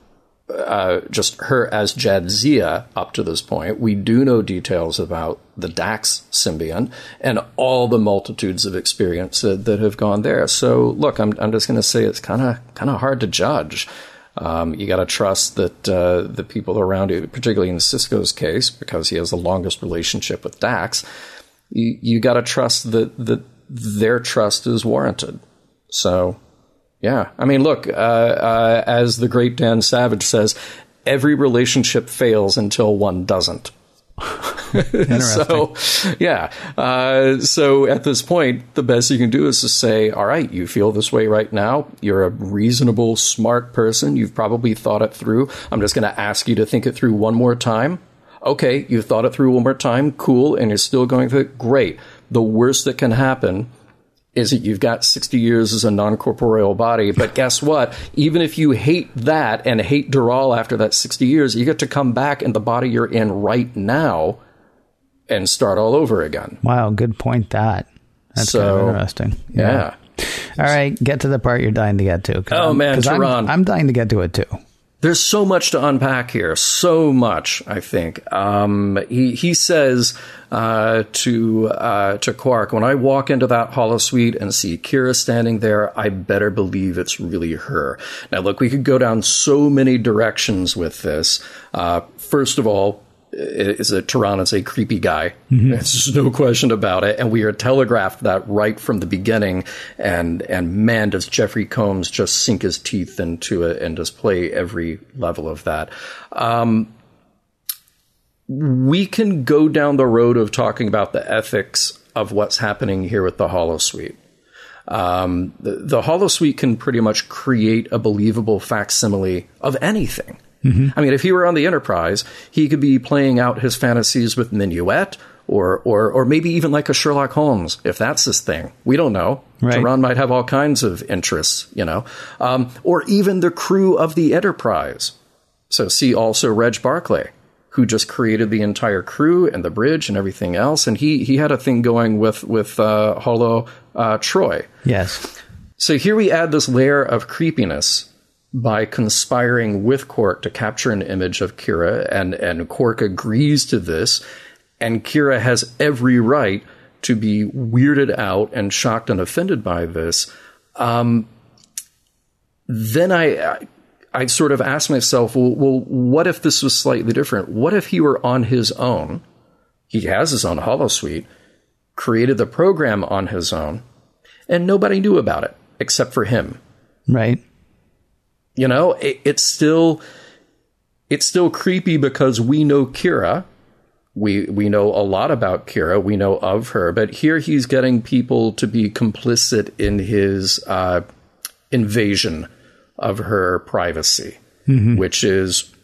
uh, just her as Jadzia up to this point. We do know details about the Dax symbiont and all the multitudes of experience that, that have gone there. So, look, I'm, I'm just going to say it's kind of kind of hard to judge. Um, you got to trust that uh, the people around you, particularly in Sisko's case, because he has the longest relationship with Dax, you, you got to trust that that their trust is warranted. So, yeah, I mean, look, uh, uh, as the great Dan Savage says, every relationship fails until one doesn't. so, yeah. Uh, so at this point, the best you can do is to say, all right, you feel this way right now. You're a reasonable, smart person. You've probably thought it through. I'm just going to ask you to think it through one more time. Okay, you've thought it through one more time. Cool. And you're still going through it. Great. The worst that can happen is that you've got 60 years as a non-corporeal body. But guess what? Even if you hate that and hate Deral after that 60 years, you get to come back in the body you're in right now and start all over again. Wow, good point. That that's so, kind of interesting. Yeah. yeah. All right, get to the part you're dying to get to. Oh I'm, man, I'm, I'm dying to get to it too. There's so much to unpack here. So much, I think. Um, he he says uh, to uh, to Quark, when I walk into that holosuite and see Kira standing there, I better believe it's really her. Now, look, we could go down so many directions with this. Uh, first of all, is a Tiron is a creepy guy. Mm-hmm. There's no question about it. And we are telegraphed that right from the beginning. And and man, does Jeffrey Combs just sink his teeth into it and just play every level of that. Um, we can go down the road of talking about the ethics of what's happening here with the Holosuite. Um, the, the Holosuite can pretty much create a believable facsimile of anything. Mm-hmm. I mean, if he were on the Enterprise, he could be playing out his fantasies with Minuet, or or or maybe even like a Sherlock Holmes, if that's his thing. We don't know. Right. Might have all kinds of interests, you know, um, or even the crew of the Enterprise. So see also Reg Barclay, who just created the entire crew and the bridge and everything else, and he he had a thing going with with uh, Holo uh, Troi. Yes. So here we add this layer of creepiness by conspiring with Quark to capture an image of Kira, and, and Quark agrees to this, and Kira has every right to be weirded out and shocked and offended by this. Um, then I, I sort of ask myself, well, well, what if this was slightly different? What if he were on his own? He has his own holosuite, created the program on his own, and nobody knew about it except for him. Right. You know, it, it's still it's still creepy because we know Kira. We we know a lot about Kira. We know of her, but here he's getting people to be complicit in his uh, invasion of her privacy, mm-hmm. which is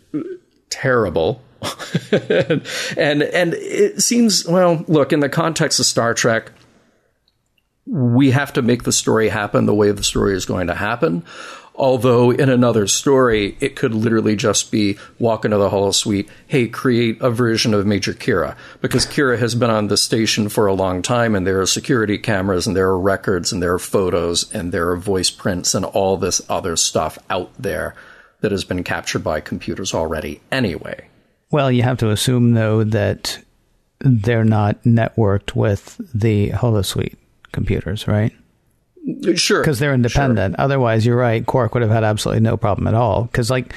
terrible. and and it seems well. Look, in the context of Star Trek, we have to make the story happen the way the story is going to happen. Although in another story, it could literally just be walk into the holosuite, hey, create a version of Major Kira. Because Kira has been on the station for a long time and there are security cameras and there are records and there are photos and there are voice prints and all this other stuff out there that has been captured by computers already anyway. Well, you have to assume, though, that they're not networked with the holosuite computers, right? Sure. Because they're independent. Sure. Otherwise, you're right. Quark would have had absolutely no problem at all. Because, like,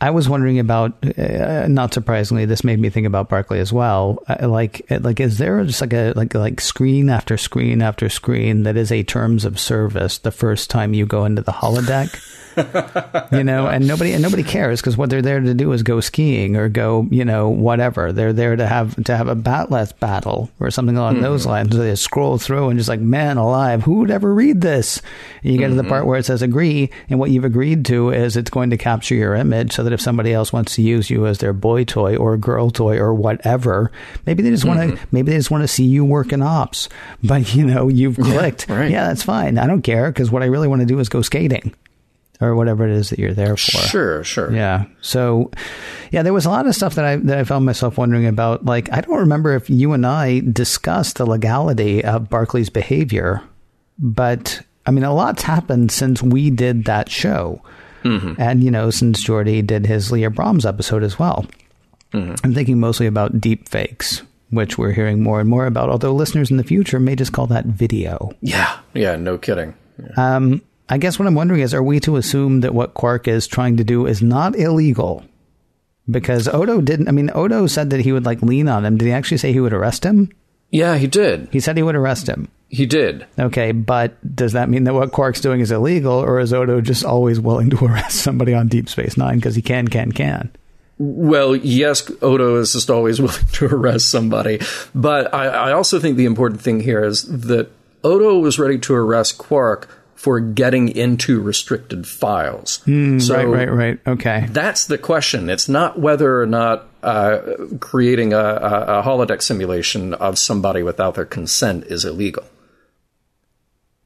I was wondering about, uh, not surprisingly, this made me think about Barclay as well. Uh, like, uh, like, is there just like a, like, like screen after screen after screen that is a terms of service the first time you go into the holodeck? you know, and nobody and nobody cares because what they're there to do is go skiing or go, you know, whatever. They're there to have to have a bat'leth battle or something along mm-hmm. those lines. So they scroll through and just like, man alive, who would ever read this? And you get mm-hmm. to the part mm-hmm. where it says agree, and what you've agreed to is it's going to capture your image so that if somebody else wants to use you as their boy toy or girl toy or whatever, maybe they just want to mm-hmm. maybe they just want to see you work in ops. But you know, you've clicked. Yeah, right. yeah that's fine. I don't care because what I really want to do is go skating or whatever it is that you're there for. Sure, sure. Yeah. So, yeah, there was a lot of stuff that I that I found myself wondering about. Like, I don't remember if you and I discussed the legality of Barclay's behavior, but I mean, a lot's happened since we did that show, mm-hmm. and you know, since Geordi did his Leah Brahms episode as well. Mm-hmm. I'm thinking mostly about deep fakes. Which we're hearing more and more about, although listeners in the future may just call that video. Yeah, yeah, no kidding. Yeah. Um, I guess what I'm wondering is, are we to assume that what Quark is trying to do is not illegal? Because Odo didn't. I mean, Odo said that he would like lean on him. Did he actually say he would arrest him? Yeah, he did. He said he would arrest him. He did. Okay, but does that mean that what Quark's doing is illegal, or is Odo just always willing to arrest somebody on Deep Space Nine because he can, can, can? Well, yes, Odo is just always willing to arrest somebody. But I, I also think the important thing here is that Odo was ready to arrest Quark for getting into restricted files. Mm, so right, right, right. Okay. That's the question. It's not whether or not uh, creating a, a, a holodeck simulation of somebody without their consent is illegal.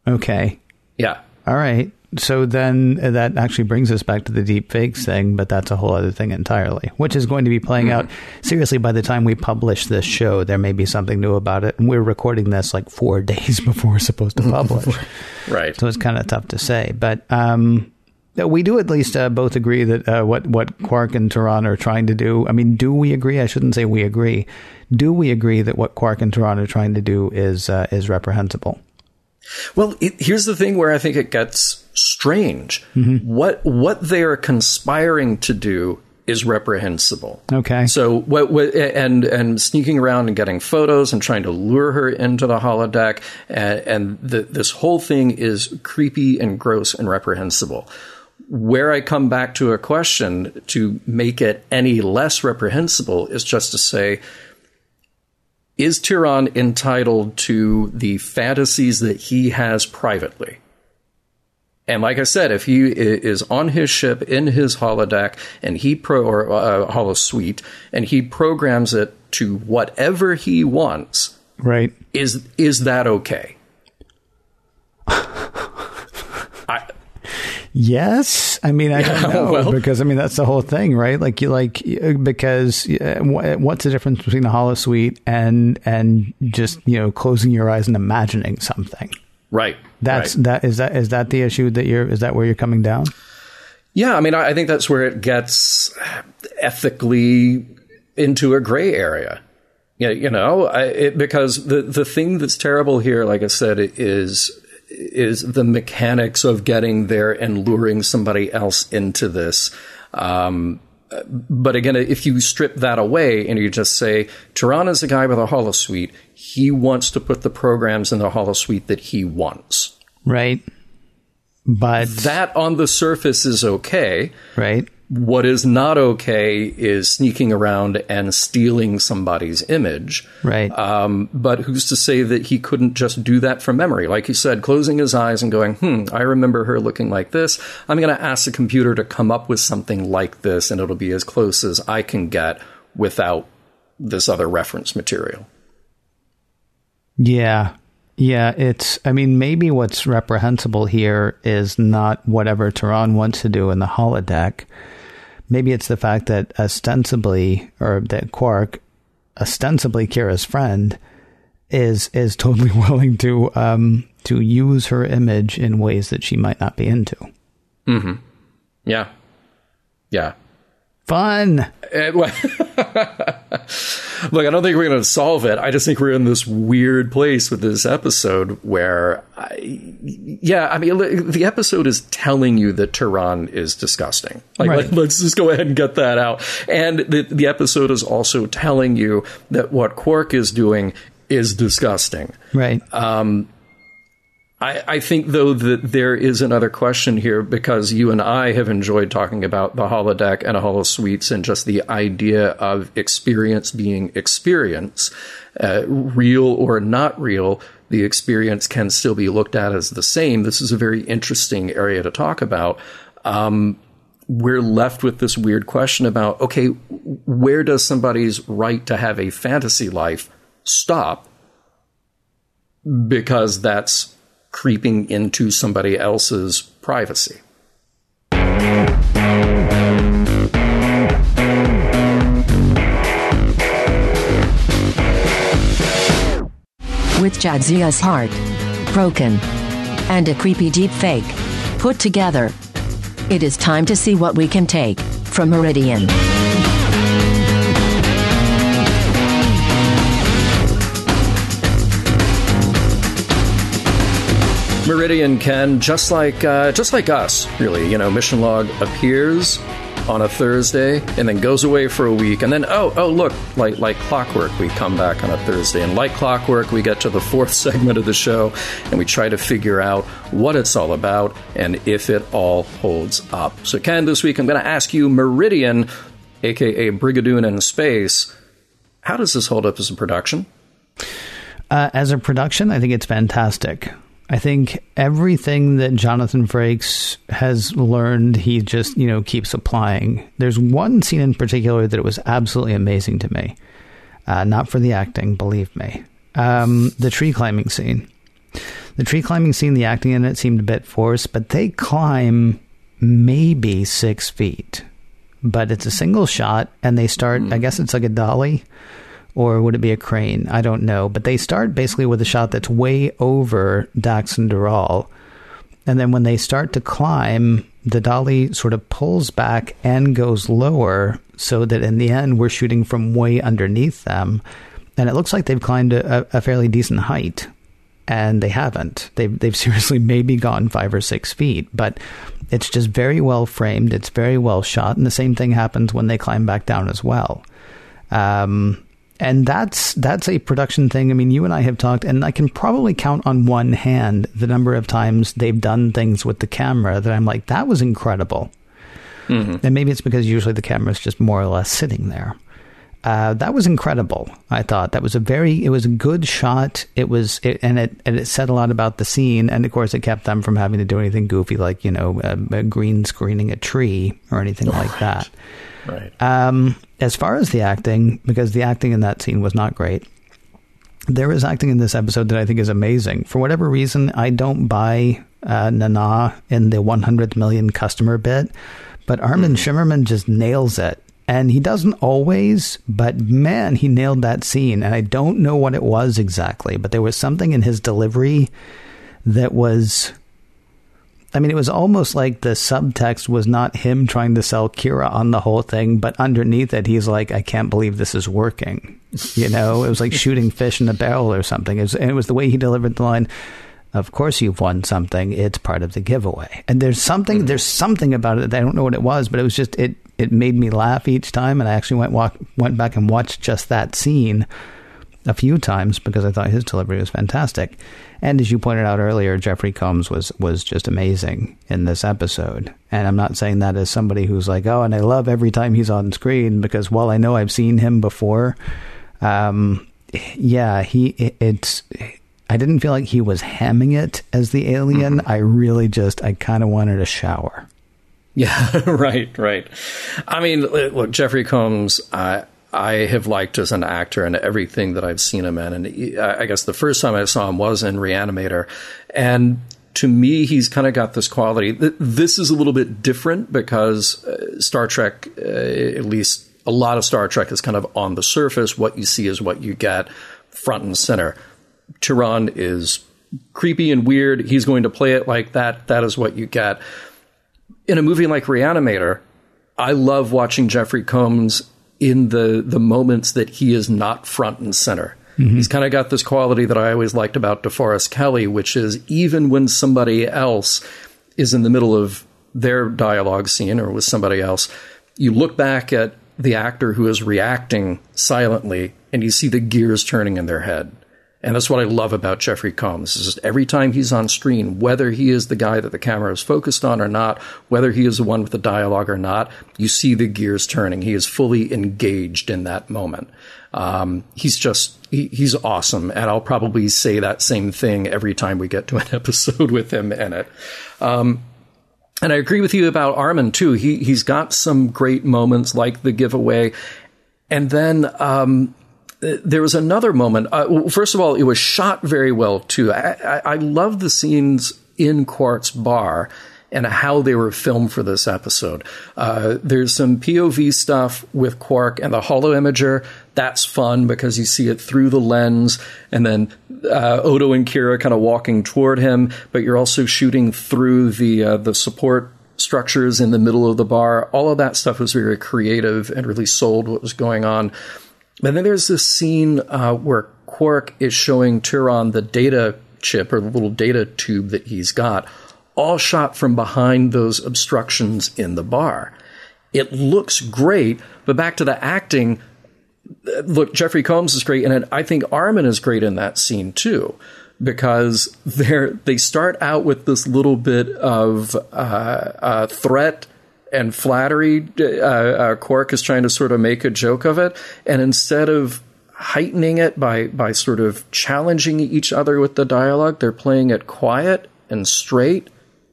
Okay. Yeah. All right. So then that actually brings us back to the deep fakes thing, but that's a whole other thing entirely, which is going to be playing out seriously by the time we publish this show. There may be something new about it. And we're recording this like four days before we're supposed to publish. right. So it's kind of tough to say. But um, we do at least uh, both agree that uh, what, what Quark and Tiron are trying to do. I mean, do we agree? I shouldn't say we agree. Do we agree that what Quark and Tiron are trying to do is uh, is reprehensible? Well, it, here's the thing where I think it gets strange. Mm-hmm. What what they are conspiring to do is reprehensible. Okay. So what, what, and and sneaking around and getting photos and trying to lure her into the holodeck and, and the, this whole thing is creepy and gross and reprehensible. Where I come back to a question to make it any less reprehensible is just to say is Tiron entitled to the fantasies that he has privately? And like I said, if he is on his ship in his holodeck and he pro or uh, holosuite and he programs it to whatever he wants, right? Is is that okay? Yes, I mean I don't know well, because I mean that's the whole thing, right? Like you like because uh, what's the difference between a holosuite and and just you know closing your eyes and imagining something? Right. That's right. that is that is that the issue that you're is that where you're coming down? Yeah, I mean I, I think that's where it gets ethically into a gray area. Yeah, you know, I, it, because the the thing that's terrible here, like I said, is is the mechanics of getting there and luring somebody else into this. Um, but again, if you strip that away and you just say, Tiron is a guy with a holosuite, he wants to put the programs in the holosuite that he wants. Right. But that on the surface is okay. Right. What is not okay is sneaking around and stealing somebody's image. Right. Um, but who's to say that he couldn't just do that from memory? Like you said, closing his eyes and going, hmm, I remember her looking like this. I'm going to ask the computer to come up with something like this, and it'll be as close as I can get without this other reference material. Yeah. Yeah, it's, I mean, maybe what's reprehensible here is not whatever Tiron wants to do in the holodeck maybe it's the fact that ostensibly, or that Quark, ostensibly Kira's friend, is is totally willing to um, to use her image in ways that she might not be into. Hmm. Yeah. Yeah. Fun. It, well, Look, I don't think we're going to solve it. I just think we're in this weird place with this episode where, I, yeah, I mean, the episode is telling you that Tiron is disgusting. Like, right. let, us just go ahead and get that out. And the, the episode is also telling you that what Quark is doing is disgusting. Right. Um, I, I, think, though, that there is another question here because you and I have enjoyed talking about the holodeck and a holosuites and just the idea of experience being experience, uh, real or not real. The experience can still be looked at as the same. This is a very interesting area to talk about. Um, we're left with this weird question about okay, where does somebody's right to have a fantasy life stop? Because that's creeping into somebody else's privacy. With Jadzia's heart broken and a creepy deep fake put together, it is time to see what we can take from Meridian. Meridian can just like uh, just like us, really. You know, Mission Log appears on a Thursday and then goes away for a week, and then oh oh look, like like clockwork, we come back on a Thursday, and like clockwork, we get to the fourth segment of the show, and we try to figure out what it's all about and if it all holds up. So, Ken, this week I'm going to ask you, Meridian, aka Brigadoon in space, how does this hold up as a production? Uh, as a production, I think it's fantastic. I think everything that Jonathan Frakes has learned, he just, you know, keeps applying. There's one scene in particular that was absolutely amazing to me. Uh, not for the acting, believe me. Um, the tree climbing scene. The tree climbing scene, the acting in it seemed a bit forced, but they climb maybe six feet. But it's a single shot, and they start, mm. I guess it's like a dolly or would it be a crane? I don't know. But they start basically with a shot that's way over Dax and Deral. And then when they start to climb, the dolly sort of pulls back and goes lower so that in the end we're shooting from way underneath them. And it looks like they've climbed a, a fairly decent height. And they haven't. They've, they've seriously maybe gone five or six feet. But it's just very well framed. It's very well shot. And the same thing happens when they climb back down as well. Um, and that's that's a production thing. I mean, you and I have talked, and I can probably count on one hand the number of times they've done things with the camera that I'm like, that was incredible. Mm-hmm. And maybe it's because usually the camera is just more or less sitting there. Uh, that was incredible. I thought that was a very, it was a good shot. It was, it, and it and it said a lot about the scene, and of course, it kept them from having to do anything goofy like you know, uh, green screening a tree or anything like that. Right. Um, as far as the acting, because the acting in that scene was not great, there is acting in this episode that I think is amazing. For whatever reason, I don't buy uh, Nana in the 100 million customer bit, but Armin mm. Shimerman just nails it. And he doesn't always, but man, he nailed that scene. And I don't know what it was exactly, but there was something in his delivery that was I mean, it was almost like the subtext was not him trying to sell Kira on the whole thing, but underneath it, he's like, I can't believe this is working. You know, it was like shooting fish in a barrel or something. It was, and it was the way he delivered the line. Of course, you've won something. It's part of the giveaway. And there's something, there's something about it. I don't know what it was, but it was just it. It made me laugh each time, and I actually went walk, went back and watched just that scene a few times because I thought his delivery was fantastic. And as you pointed out earlier, Jeffrey Combs was was just amazing in this episode. And I'm not saying that as somebody who's like, oh, and I love every time he's on screen because while I know I've seen him before, um, yeah, he it's. I didn't feel like he was hamming it as the alien. Mm-hmm. I really just I kind of wanted a shower. Yeah, right, right. I mean, look, Jeffrey Combs. Uh, I have liked as an actor and everything that I've seen him in. And I guess the first time I saw him was in Reanimator. And to me, he's kind of got this quality. This is a little bit different because uh, Star Trek, uh, at least a lot of Star Trek, is kind of on the surface. What you see is what you get front and center. Turan is creepy and weird. He's going to play it like that. That is what you get. In a movie like Reanimator, I love watching Jeffrey Combs in the the moments that he is not front and center. Mm-hmm. He's kind of got this quality that I always liked about DeForest Kelley, which is even when somebody else is in the middle of their dialogue scene or with somebody else, you look back at the actor who is reacting silently and you see the gears turning in their head. And that's what I love about Jeffrey Combs. Is every time he's on screen, whether he is the guy that the camera is focused on or not, whether he is the one with the dialogue or not, you see the gears turning. He is fully engaged in that moment. Um, he's just he, he's awesome, and I'll probably say that same thing every time we get to an episode with him in it. Um, and I agree with you about Armin too. He he's got some great moments like the giveaway, and then um, there was another moment. Uh, first of all, it was shot very well too. I, I, I love the scenes in Quark's bar and how they were filmed for this episode. Uh, there's some POV stuff with Quark and the holo-imager. That's fun because you see it through the lens, and then uh, Odo and Kira kind of walking toward him, but you're also shooting through the uh, the support structures in the middle of the bar. All of that stuff was very creative and really sold what was going on. And then there's this scene uh, where Quark is showing Tiron the data chip or the little data tube that he's got, all shot from behind those obstructions in the bar. It looks great, but back to the acting, look, Jeffrey Combs is great, and I think Armin is great in that scene too, because they they start out with this little bit of uh, uh, threat and flattery. Uh, uh, Quark is trying to sort of make a joke of it, and instead of heightening it by by sort of challenging each other with the dialogue, they're playing it quiet and straight,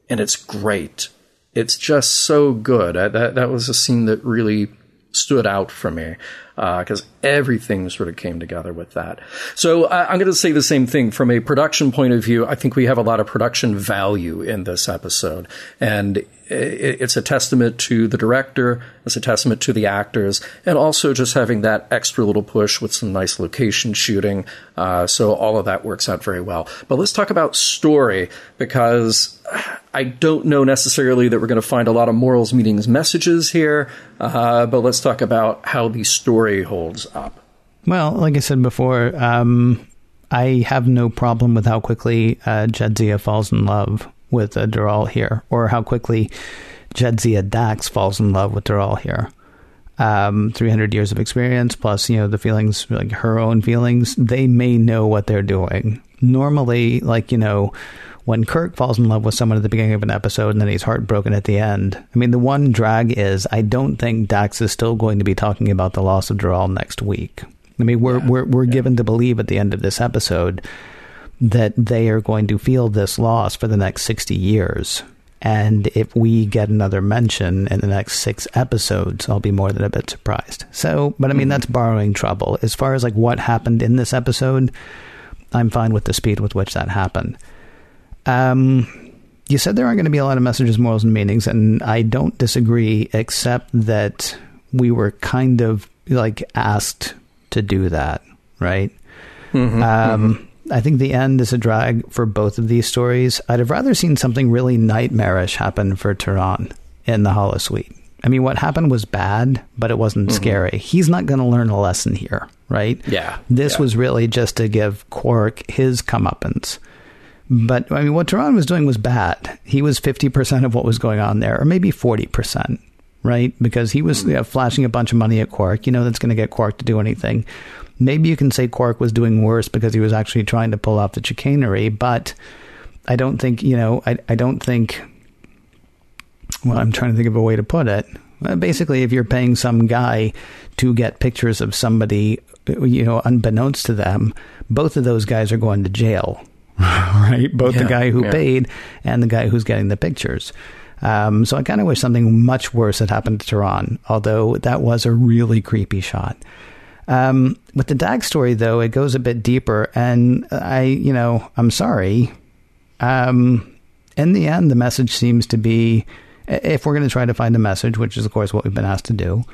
and it's great. It's just so good. I, that that was a scene that really stood out for me because uh, everything sort of came together with that. So uh, I'm going to say the same thing from a production point of view. I think we have a lot of production value in this episode, and it's a testament to the director, it's a testament to the actors, and also just having that extra little push with some nice location shooting. Uh, so all of that works out very well. But let's talk about story because I don't know necessarily that we're going to find a lot of morals, meanings, messages here. Uh, but let's talk about how the story holds up. Well, like I said before, um, I have no problem with how quickly uh, Jadzia falls in love with uh, Deral here, or how quickly Jadzia Dax falls in love with Deral here. Um, 300 years of experience plus, you know, the feelings, like her own feelings, they may know what they're doing. Normally, like, you know, when Kirk falls in love with someone at the beginning of an episode and then he's heartbroken at the end. I mean, the one drag is I don't think Dax is still going to be talking about the loss of Deral next week. I mean, we're yeah, we're we're yeah. given to believe at the end of this episode that they are going to feel this loss for the next 60 years. And if we get another mention in the next six episodes, I'll be more than a bit surprised. So, but I mean, mm-hmm. that's borrowing trouble. As far as like what happened in this episode, I'm fine with the speed with which that happened. Um, you said there aren't going to be a lot of messages, morals, and meanings, and I don't disagree, except that we were kind of like asked to do that, right? Mm-hmm, um, mm-hmm. I think the end is a drag for both of these stories. I'd have rather seen something really nightmarish happen for Tiron in the Holosuite. I mean, what happened was bad, but it wasn't mm-hmm. scary. He's not going to learn a lesson here, right? Yeah. This yeah. was really just to give Quark his comeuppance. But I mean, what Tiron was doing was bad. He was 50% of what was going on there, or maybe 40%, right? Because he was mm-hmm. flashing a bunch of money at Quark. You know, that's going to get Quark to do anything. Maybe you can say Quark was doing worse because he was actually trying to pull off the chicanery, but I don't think, you know, I, I don't think, well, I'm trying to think of a way to put it. Basically, if you're paying some guy to get pictures of somebody, you know, unbeknownst to them, both of those guys are going to jail, right? Both yeah, the guy who yeah. paid and the guy who's getting the pictures. Um, so I kind of wish something much worse had happened to Tiron, although that was a really creepy shot. Um, with the Dax story, though, it goes a bit deeper, and I, you know, I'm sorry. Um, in the end, the message seems to be, if we're going to try to find a message, which is, of course, what we've been asked to do,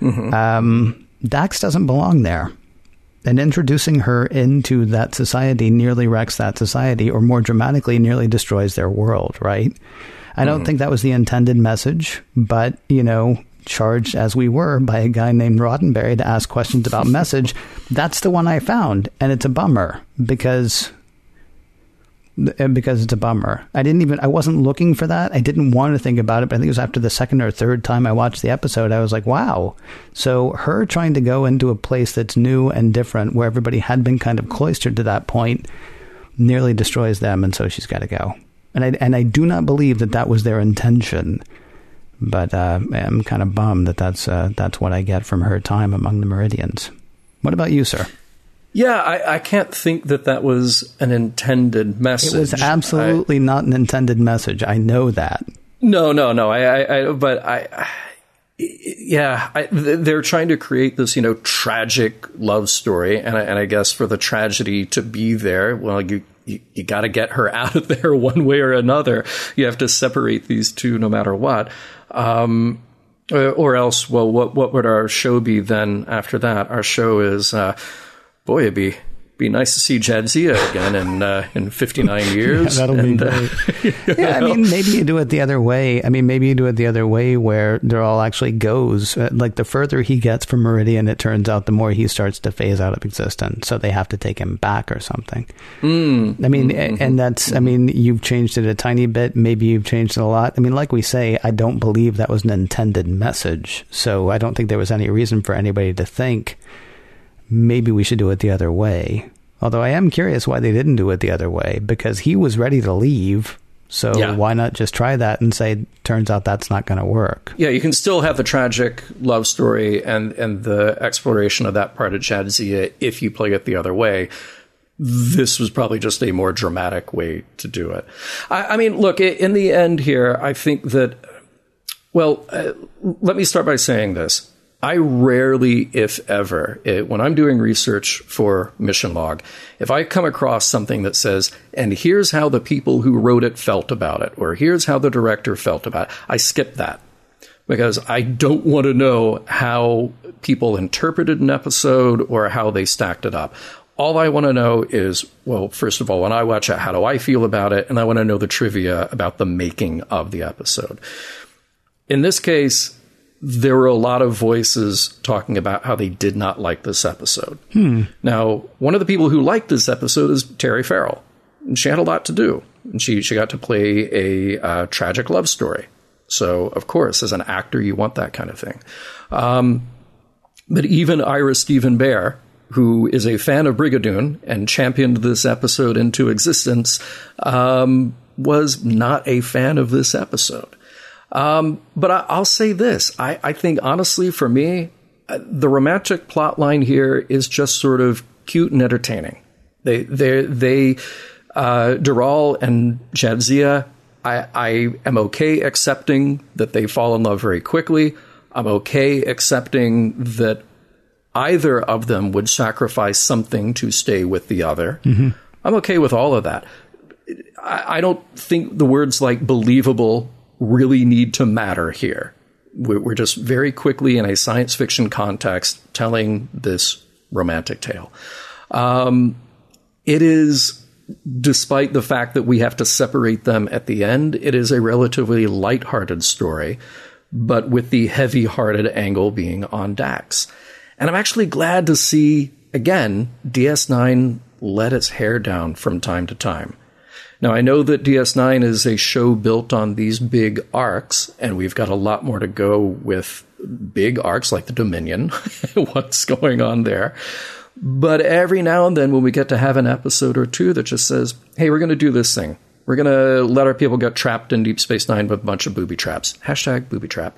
mm-hmm. um, Dax doesn't belong there. And introducing her into that society nearly wrecks that society, or more dramatically, nearly destroys their world, right? I don't mm-hmm. think that was the intended message, but, you know, charged as we were by a guy named Roddenberry to ask questions about message, that's the one I found, and it's a bummer because because it's a bummer. I didn't even I wasn't looking for that. I didn't want to think about it, but I think it was after the second or third time I watched the episode, I was like, wow. So her trying to go into a place that's new and different where everybody had been kind of cloistered to that point nearly destroys them and so she's got to go. And I and I do not believe that that was their intention but uh, I'm kind of bummed that that's uh, that's what I get from her time among the Meridians. What about you, sir? Yeah, I, I can't think that that was an intended message. It was absolutely I, not an intended message. I know that. No, no, no. I, I, I but I, yeah, I, they're trying to create this, you know, tragic love story, and I, and I guess for the tragedy to be there, well, you you, you got to get her out of there one way or another. You have to separate these two no matter what. Um, or else, well, what what would our show be then after that? Our show is, uh, boy, it'd be be nice to see Jadzia again in uh, in 59 years. yeah, that'll and, be uh, great. Uh, yeah, I mean, maybe you do it the other way. I mean, maybe you do it the other way where Deral actually goes. Uh, like the further he gets from Meridian, it turns out the more he starts to phase out of existence. So they have to take him back or something. Mm. I mean, mm-hmm. and that's. I mean, you've changed it a tiny bit. Maybe you've changed it a lot. I mean, like we say, I don't believe that was an intended message. So I don't think there was any reason for anybody to think maybe we should do it the other way. Although I am curious why they didn't do it the other way because he was ready to leave. So yeah. why not just try that and say, turns out that's not going to work? Yeah, you can still have the tragic love story and, and the exploration of that part of Jadzia if you play it the other way. This was probably just a more dramatic way to do it. I, I mean, look, in the end here, I think that, well, uh, let me start by saying this. I rarely, if ever, it, when I'm doing research for Mission Log, if I come across something that says, and here's how the people who wrote it felt about it, or here's how the director felt about it, I skip that because I don't want to know how people interpreted an episode or how they stacked it up. All I want to know is, well, first of all, when I watch it, how do I feel about it? And I want to know the trivia about the making of the episode. In this case, there were a lot of voices talking about how they did not like this episode. Hmm. Now, one of the people who liked this episode is Terry Farrell. And she had a lot to do. And she, she got to play a uh, tragic love story. So, of course, as an actor, you want that kind of thing. Um, but even Ira Steven Behr, who is a fan of Brigadoon and championed this episode into existence, um, was not a fan of this episode. Um, but I, will say this: I, I, think honestly, for me, uh, the romantic plot line here is just sort of cute and entertaining. They they they uh, Deral and Jadzia. I, I am okay accepting that they fall in love very quickly. I'm okay accepting that either of them would sacrifice something to stay with the other. Mm-hmm. I'm okay with all of that. I, I don't think the words like believable really need to matter here. We're just very quickly in a science fiction context telling this romantic tale. Um, it is, despite the fact that we have to separate them at the end, it is a relatively light-hearted story, but with the heavy-hearted angle being on Dax. And I'm actually glad to see, again, DS9 let its hair down from time to time. Now, I know that DS9 is a show built on these big arcs, and we've got a lot more to go with big arcs like the Dominion, what's going on there. But every now and then, when we get to have an episode or two that just says, hey, we're going to do this thing, we're going to let our people get trapped in Deep Space Nine with a bunch of booby traps. Hashtag booby trap.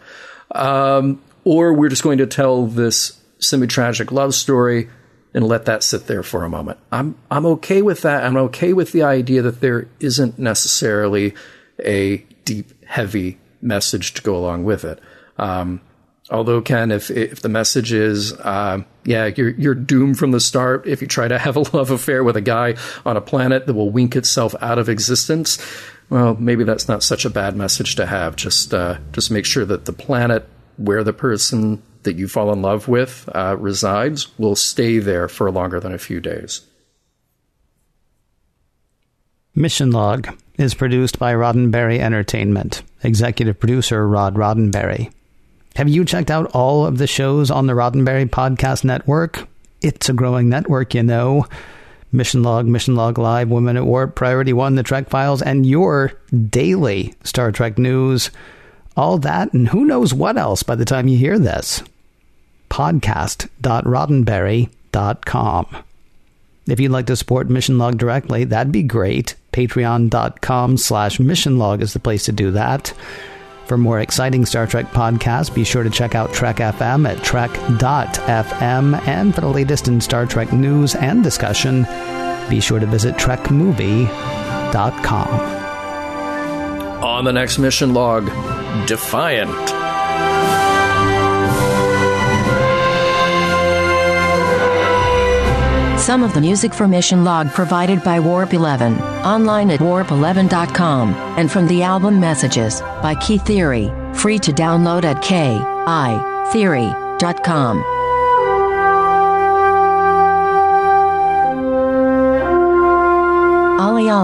Um, or we're just going to tell this semi tragic love story and let that sit there for a moment. I'm I'm okay with that. I'm okay with the idea that there isn't necessarily a deep, heavy message to go along with it. Um, although, Ken, if if the message is, uh, yeah, you're you're doomed from the start if you try to have a love affair with a guy on a planet that will wink itself out of existence. Well, maybe that's not such a bad message to have. Just uh, just make sure that the planet where the person that you fall in love with uh, resides will stay there for longer than a few days. Mission Log is produced by Roddenberry Entertainment. Executive producer Rod Roddenberry. Have you checked out all of the shows on the Roddenberry Podcast Network? It's a growing network, you know. Mission Log, Mission Log Live, Women at Warp, Priority One, The Trek Files, and your daily Star Trek news. All that and who knows what else by the time you hear this podcast.roddenberry.com. If you'd like to support Mission Log directly, that'd be great. Patreon.com slash Mission Log is the place to do that. For more exciting Star Trek podcasts, be sure to check out Trek FM at trek.fm. And for the latest in Star Trek news and discussion, be sure to visit trekmovie.com. On the next mission log, Defiant. Some of the music for Mission Log provided by Warp 11, online at warp11.com, and from the album Messages by Key Theory, free to download at keytheory.com.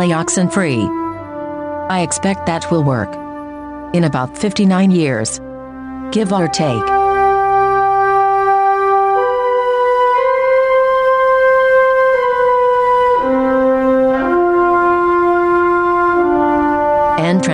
jolly oxen free. I expect that will work. In about 59 years. Give or take.